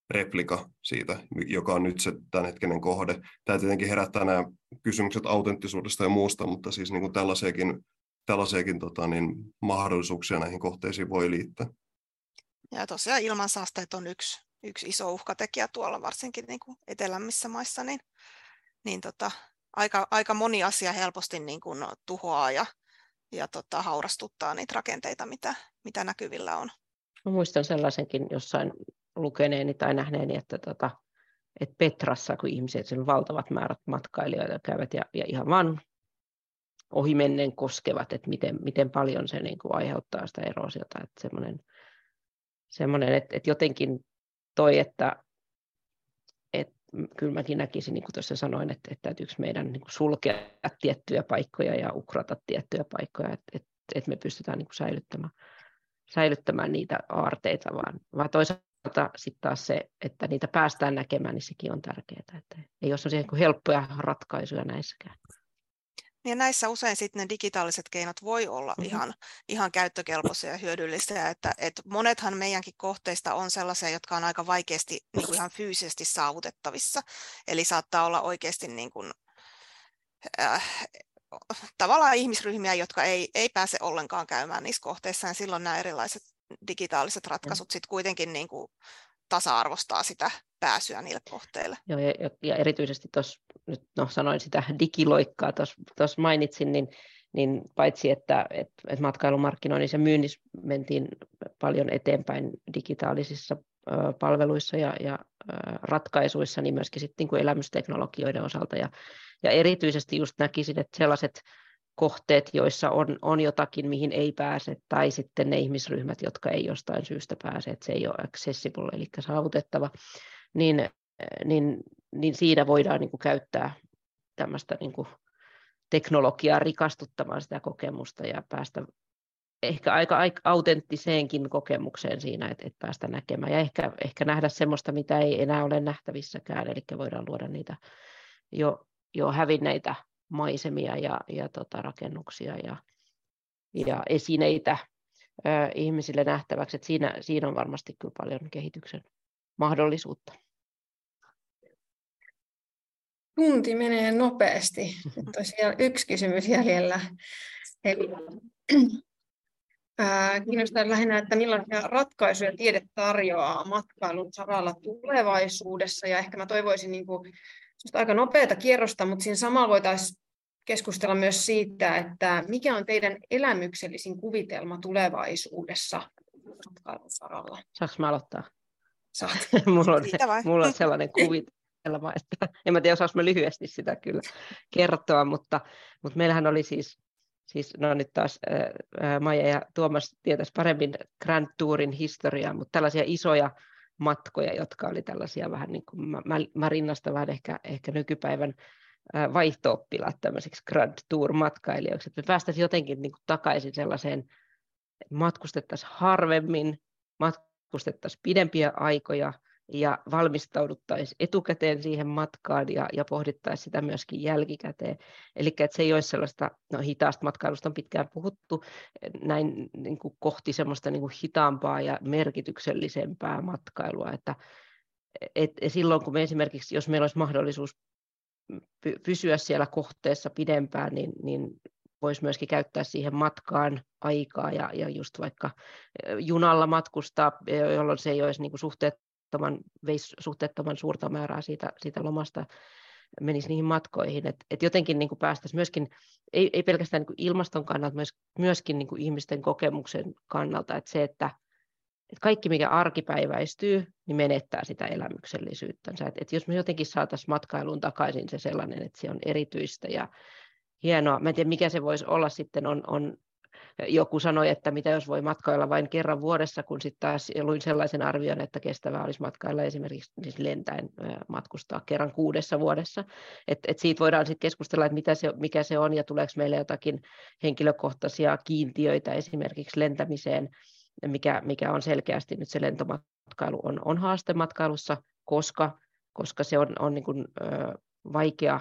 replika siitä, joka on nyt se tämänhetkinen kohde. Tämä tietenkin herättää nämä kysymykset autenttisuudesta ja muusta, mutta siis niin kuin tällaisiakin, tällaisiakin tota, niin, mahdollisuuksia näihin kohteisiin voi liittää. Ja tosiaan ilmansaasteet on yksi, yksi iso uhkatekijä tuolla, varsinkin niin kuin etelämissä maissa, niin, niin tota, aika, aika moni asia helposti niin kuin tuhoaa ja, ja tota, haurastuttaa niitä rakenteita, mitä, mitä näkyvillä on. Mä muistan sellaisenkin jossain lukeneeni tai nähneeni, että tota, että Petrassa, kun ihmiset, sen valtavat määrät matkailijoita käyvät ja, ja ihan vaan ohimennen koskevat, että miten, miten paljon se niin kuin aiheuttaa sitä erosiota. Että semmoinen, semmoinen että, että jotenkin toi, että, että kyllä mäkin näkisin, niin kuin tuossa sanoin, että, että täytyykö meidän niin kuin sulkea tiettyjä paikkoja ja ukrata tiettyjä paikkoja, että, että, että me pystytään niin kuin säilyttämään, säilyttämään niitä aarteita, vaan, vaan toisaalta sitten taas se, että niitä päästään näkemään, niin sekin on tärkeää, että ei ole sellaisia helppoja ratkaisuja näissäkään. Ja näissä usein sitten ne digitaaliset keinot voi olla mm-hmm. ihan, ihan käyttökelpoisia ja hyödyllisiä. Että, että monethan meidänkin kohteista on sellaisia, jotka on aika vaikeasti niin kuin ihan fyysisesti saavutettavissa. Eli saattaa olla oikeasti niin kuin, äh, tavallaan ihmisryhmiä, jotka ei, ei pääse ollenkaan käymään niissä kohteissa. Ja silloin nämä erilaiset digitaaliset ratkaisut mm. sitten kuitenkin niin kuin tasa-arvostaa sitä pääsyä niille kohteille. Joo, ja, ja erityisesti tuossa, nyt no, sanoin sitä digiloikkaa, tuossa mainitsin, niin, niin paitsi että et, et matkailumarkkinoinnissa ja myynnissä mentiin paljon eteenpäin digitaalisissa palveluissa ja, ja ratkaisuissa, niin myöskin sitten niin elämysteknologioiden osalta. Ja, ja erityisesti just näkisin, että sellaiset kohteet, joissa on, on jotakin, mihin ei pääse, tai sitten ne ihmisryhmät, jotka ei jostain syystä pääse, että se ei ole accessible, eli saavutettava, niin, niin, niin siinä voidaan niin kuin käyttää tämmöistä niin kuin teknologiaa rikastuttamaan sitä kokemusta ja päästä ehkä aika, aika autenttiseenkin kokemukseen siinä, että, että päästä näkemään. Ja ehkä, ehkä nähdä semmoista, mitä ei enää ole nähtävissäkään, eli voidaan luoda niitä jo, jo hävinneitä maisemia ja, ja tota, rakennuksia ja, ja esineitä ö, ihmisille nähtäväksi. Et siinä, siinä on varmasti kyllä paljon kehityksen mahdollisuutta. Tunti menee nopeasti. Nyt tosiaan yksi kysymys jäljellä. Eli, kiinnostaa lähinnä, että millaisia ratkaisuja tiede tarjoaa matkailun saralla tulevaisuudessa. Ja ehkä mä toivoisin niin kuin, aika nopeata kierrosta, mutta siinä samalla voitaisiin keskustella myös siitä, että mikä on teidän elämyksellisin kuvitelma tulevaisuudessa matkailun saralla. Saanko mä aloittaa? Saat. mulla, on, mulla on sellainen kuvitelma, että en mä tiedä, osaanko mä lyhyesti sitä kyllä kertoa, mutta, mutta meillähän oli siis, siis no nyt taas ää, Maija ja Tuomas tietäisi paremmin Grand Tourin historiaa, mutta tällaisia isoja matkoja, jotka oli tällaisia vähän niin kuin, mä, mä rinnastan vähän ehkä, ehkä nykypäivän vaihto-oppilaat tämmöisiksi Grand Tour-matkailijoiksi, että me päästäisiin jotenkin niin kuin takaisin sellaiseen, että matkustettaisiin harvemmin, matkustettaisiin pidempiä aikoja ja valmistauduttaisiin etukäteen siihen matkaan ja, ja pohdittaisiin sitä myöskin jälkikäteen. Eli että se ei olisi sellaista, no hitaasta matkailusta on pitkään puhuttu, näin niin kuin kohti semmoista niin kuin hitaampaa ja merkityksellisempää matkailua, että et, et silloin kun me esimerkiksi, jos meillä olisi mahdollisuus pysyä siellä kohteessa pidempään, niin, niin voisi myöskin käyttää siihen matkaan aikaa ja, ja just vaikka junalla matkustaa, jolloin se ei olisi niin kuin suhteettoman, veisi suhteettoman suurta määrää siitä, siitä lomasta menisi niihin matkoihin. Et, et jotenkin niin päästäisiin myöskin, ei, ei pelkästään niin ilmaston kannalta, myös, myöskin niin ihmisten kokemuksen kannalta, että se, että että kaikki, mikä arkipäiväistyy, niin menettää sitä elämyksellisyyttänsä. Et, et jos me jotenkin saataisiin matkailuun takaisin se sellainen, että se on erityistä ja hienoa. Mä en tiedä, mikä se voisi olla sitten, on, on joku sanoi, että mitä jos voi matkailla vain kerran vuodessa, kun sitten taas luin sellaisen arvion, että kestävää olisi matkailla esimerkiksi siis lentäen matkustaa kerran kuudessa vuodessa. Et, et siitä voidaan sitten keskustella, että mitä se, mikä se on ja tuleeko meille jotakin henkilökohtaisia kiintiöitä esimerkiksi lentämiseen mikä, mikä on selkeästi nyt se lentomatkailu on, on haaste matkailussa, koska, koska se on, on niin kuin, ö, vaikea,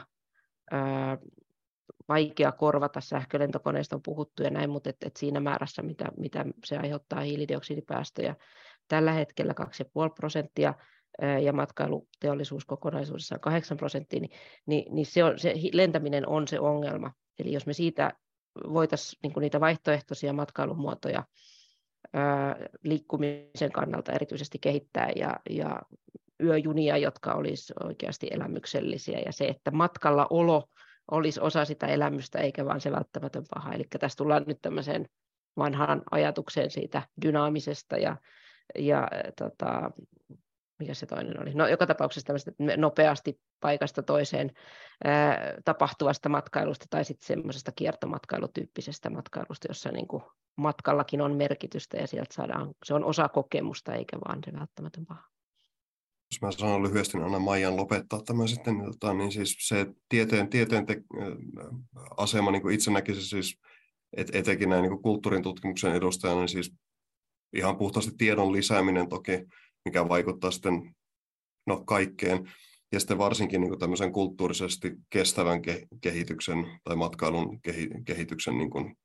vaikea korvata sähkölentokoneista on puhuttu ja näin, mutta et, et siinä määrässä, mitä, mitä se aiheuttaa hiilidioksidipäästöjä tällä hetkellä 2,5 prosenttia ja matkailuteollisuus kokonaisuudessaan 8 prosenttia, niin, niin, niin se, on, se lentäminen on se ongelma. Eli jos me siitä voitaisiin niin niitä vaihtoehtoisia matkailumuotoja liikkumisen kannalta erityisesti kehittää ja, ja yöjunia, jotka olisivat oikeasti elämyksellisiä ja se, että matkalla olo olisi osa sitä elämystä eikä vain se välttämätön paha. Eli tässä tullaan nyt tämmöiseen vanhaan ajatukseen siitä dynaamisesta ja, ja tota, mikä se toinen oli? No joka tapauksessa tämmöistä nopeasti paikasta toiseen ää, tapahtuvasta matkailusta tai sitten semmoisesta kiertomatkailutyyppisestä matkailusta, jossa niin kuin matkallakin on merkitystä ja sieltä saadaan, se on osa kokemusta eikä vaan se välttämätön paha. Jos mä sanon lyhyesti, niin anna Maijan lopettaa tämän sitten, niin, tota, niin siis se tieteen, tieteen te, asema niin kuin itse näkisin siis, et, etenkin näin niin kuin kulttuurin tutkimuksen edustajana, niin siis ihan puhtaasti tiedon lisääminen toki, mikä vaikuttaa sitten no, kaikkeen, ja sitten varsinkin niin kuin tämmöisen kulttuurisesti kestävän kehityksen tai matkailun kehityksen niin kuin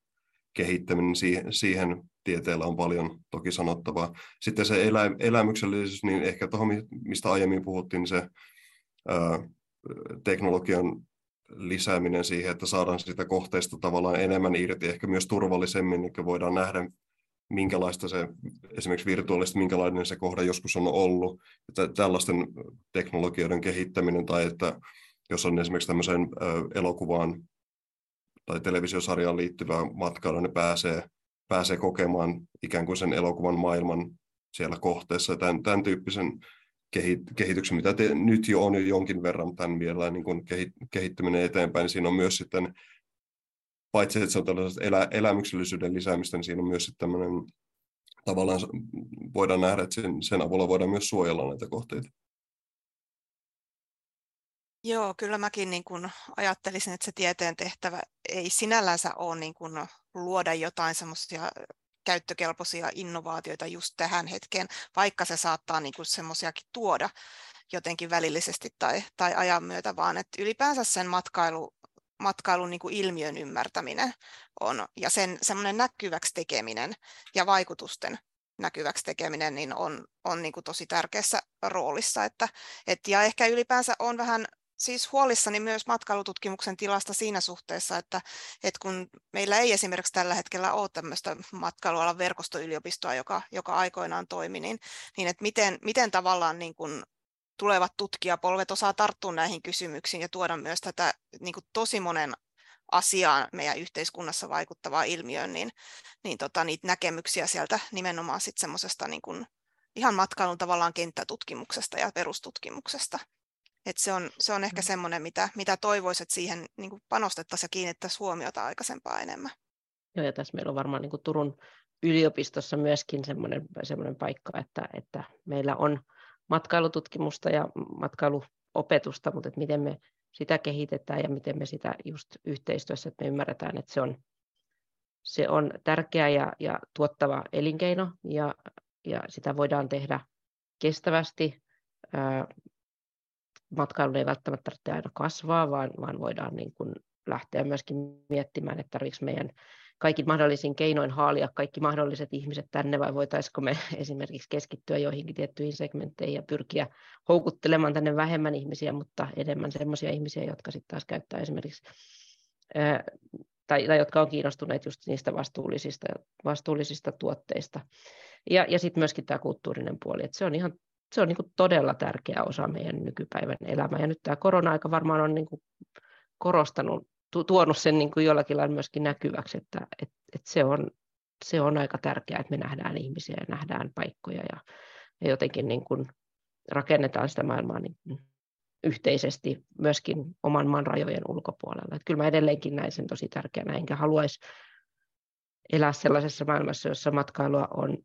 kehittäminen, siihen, siihen tieteellä on paljon toki sanottavaa. Sitten se elä, elämyksellisyys, niin ehkä tuohon, mistä aiemmin puhuttiin, niin se ää, teknologian lisääminen siihen, että saadaan sitä kohteesta tavallaan enemmän irti, ehkä myös turvallisemmin, niin voidaan nähdä, minkälaista se esimerkiksi virtuaalisesti, minkälainen se kohde joskus on ollut. Että tällaisten teknologioiden kehittäminen tai että jos on esimerkiksi tämmöiseen elokuvaan tai televisiosarjaan liittyvää matkailua, ne pääsee, pääsee kokemaan ikään kuin sen elokuvan maailman siellä kohteessa. Tämän, tämän tyyppisen kehityksen, mitä te, nyt jo on jo jonkin verran tämän vielä niin kuin kehittyminen eteenpäin, niin siinä on myös sitten, paitsi että se on tällaista elä, elämyksellisyyden lisäämistä, niin siinä on myös sitten tämmöinen, tavallaan voidaan nähdä, että sen, sen avulla voidaan myös suojella näitä kohteita. Joo, kyllä mäkin niin kuin ajattelisin, että se tieteen tehtävä ei sinällänsä ole niin kuin luoda jotain semmoisia käyttökelpoisia innovaatioita just tähän hetkeen, vaikka se saattaa niin kuin semmoisiakin tuoda jotenkin välillisesti tai, tai ajan myötä, vaan että ylipäänsä sen matkailu, matkailun niin ilmiön ymmärtäminen on, ja sen semmoinen näkyväksi tekeminen ja vaikutusten näkyväksi tekeminen niin on, on niin kuin tosi tärkeässä roolissa. Että, et, ja ehkä ylipäänsä on vähän siis huolissani myös matkailututkimuksen tilasta siinä suhteessa, että, että kun meillä ei esimerkiksi tällä hetkellä ole tämmöistä matkailualan verkostoyliopistoa, joka, joka aikoinaan toimi, niin, niin että miten, miten tavallaan niin kuin tulevat tutkijapolvet osaa tarttua näihin kysymyksiin ja tuoda myös tätä niin kuin tosi monen asiaan meidän yhteiskunnassa vaikuttavaa ilmiöön, niin, niin tota, niitä näkemyksiä sieltä nimenomaan sitten semmoisesta niin ihan matkailun tavallaan kenttätutkimuksesta ja perustutkimuksesta. Et se, on, se on ehkä mm. semmoinen, mitä, mitä toivoisit, että siihen niin panostettaisiin ja kiinnittäisiin huomiota aikaisempaa enemmän. Joo, ja tässä meillä on varmaan niin Turun yliopistossa myöskin semmoinen, semmoinen paikka, että, että meillä on matkailututkimusta ja matkailuopetusta, mutta että miten me sitä kehitetään ja miten me sitä just yhteistyössä, että me ymmärretään, että se on, se on tärkeä ja, ja tuottava elinkeino ja, ja sitä voidaan tehdä kestävästi matkailun ei välttämättä tarvitse aina kasvaa, vaan, vaan voidaan niin kuin lähteä myöskin miettimään, että tarvitseeko meidän kaikin mahdollisin keinoin haalia kaikki mahdolliset ihmiset tänne, vai voitaisiko me esimerkiksi keskittyä joihinkin tiettyihin segmentteihin ja pyrkiä houkuttelemaan tänne vähemmän ihmisiä, mutta enemmän sellaisia ihmisiä, jotka sitten taas käyttää esimerkiksi tai, tai jotka on kiinnostuneet just niistä vastuullisista, vastuullisista tuotteista. Ja, ja sitten myöskin tämä kulttuurinen puoli, että se on ihan se on niin kuin todella tärkeä osa meidän nykypäivän elämää. Ja nyt tämä korona-aika varmaan on niin kuin korostanut, tuonut sen niin kuin jollakin lailla myöskin näkyväksi, että, että, että se, on, se on aika tärkeää, että me nähdään ihmisiä ja nähdään paikkoja ja, ja jotenkin niin kuin rakennetaan sitä maailmaa niin kuin yhteisesti myöskin oman maan rajojen ulkopuolella. Että kyllä mä edelleenkin näin sen tosi tärkeänä, enkä haluaisi elää sellaisessa maailmassa, jossa matkailua on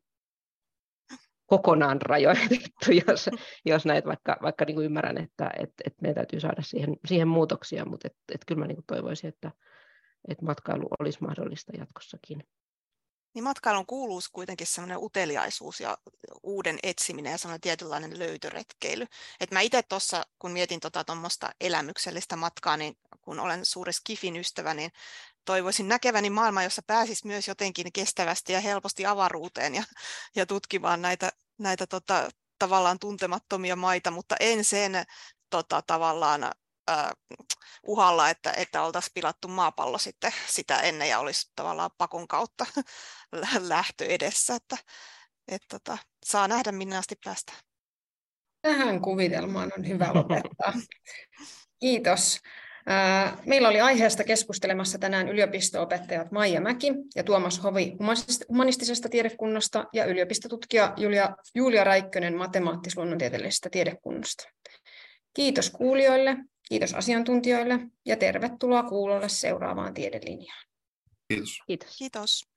kokonaan rajoitettu, jos, jos näitä vaikka, vaikka niin kuin ymmärrän, että et, et meidän täytyy saada siihen, siihen muutoksia, mutta et, et kyllä mä niin kuin toivoisin, että et matkailu olisi mahdollista jatkossakin. Niin matkailun kuuluu kuitenkin semmoinen uteliaisuus ja uuden etsiminen ja semmoinen tietynlainen löytöretkeily. Et mä itse tuossa, kun mietin tuommoista tota, elämyksellistä matkaa, niin kun olen suuri Skifin ystävä, niin toivoisin näkeväni maailman, jossa pääsisi myös jotenkin kestävästi ja helposti avaruuteen ja, ja tutkimaan näitä, näitä tota, tavallaan tuntemattomia maita, mutta en sen tota, tavallaan äh, uhalla, että, että oltaisiin pilattu maapallo sitten sitä ennen ja olisi tavallaan pakon kautta lähtö edessä, että, että tota, saa nähdä minne asti päästään. Tähän kuvitelmaan on hyvä lopettaa. Kiitos. Meillä oli aiheesta keskustelemassa tänään yliopisto-opettajat Maija Mäki ja Tuomas Hovi humanistisesta tiedekunnasta ja yliopistotutkija Julia, Julia Räikkönen matemaattis-luonnontieteellisestä tiedekunnasta. Kiitos kuulijoille, kiitos asiantuntijoille ja tervetuloa kuulolle seuraavaan tiedelinjaan. Kiitos. Kiitos. Kiitos.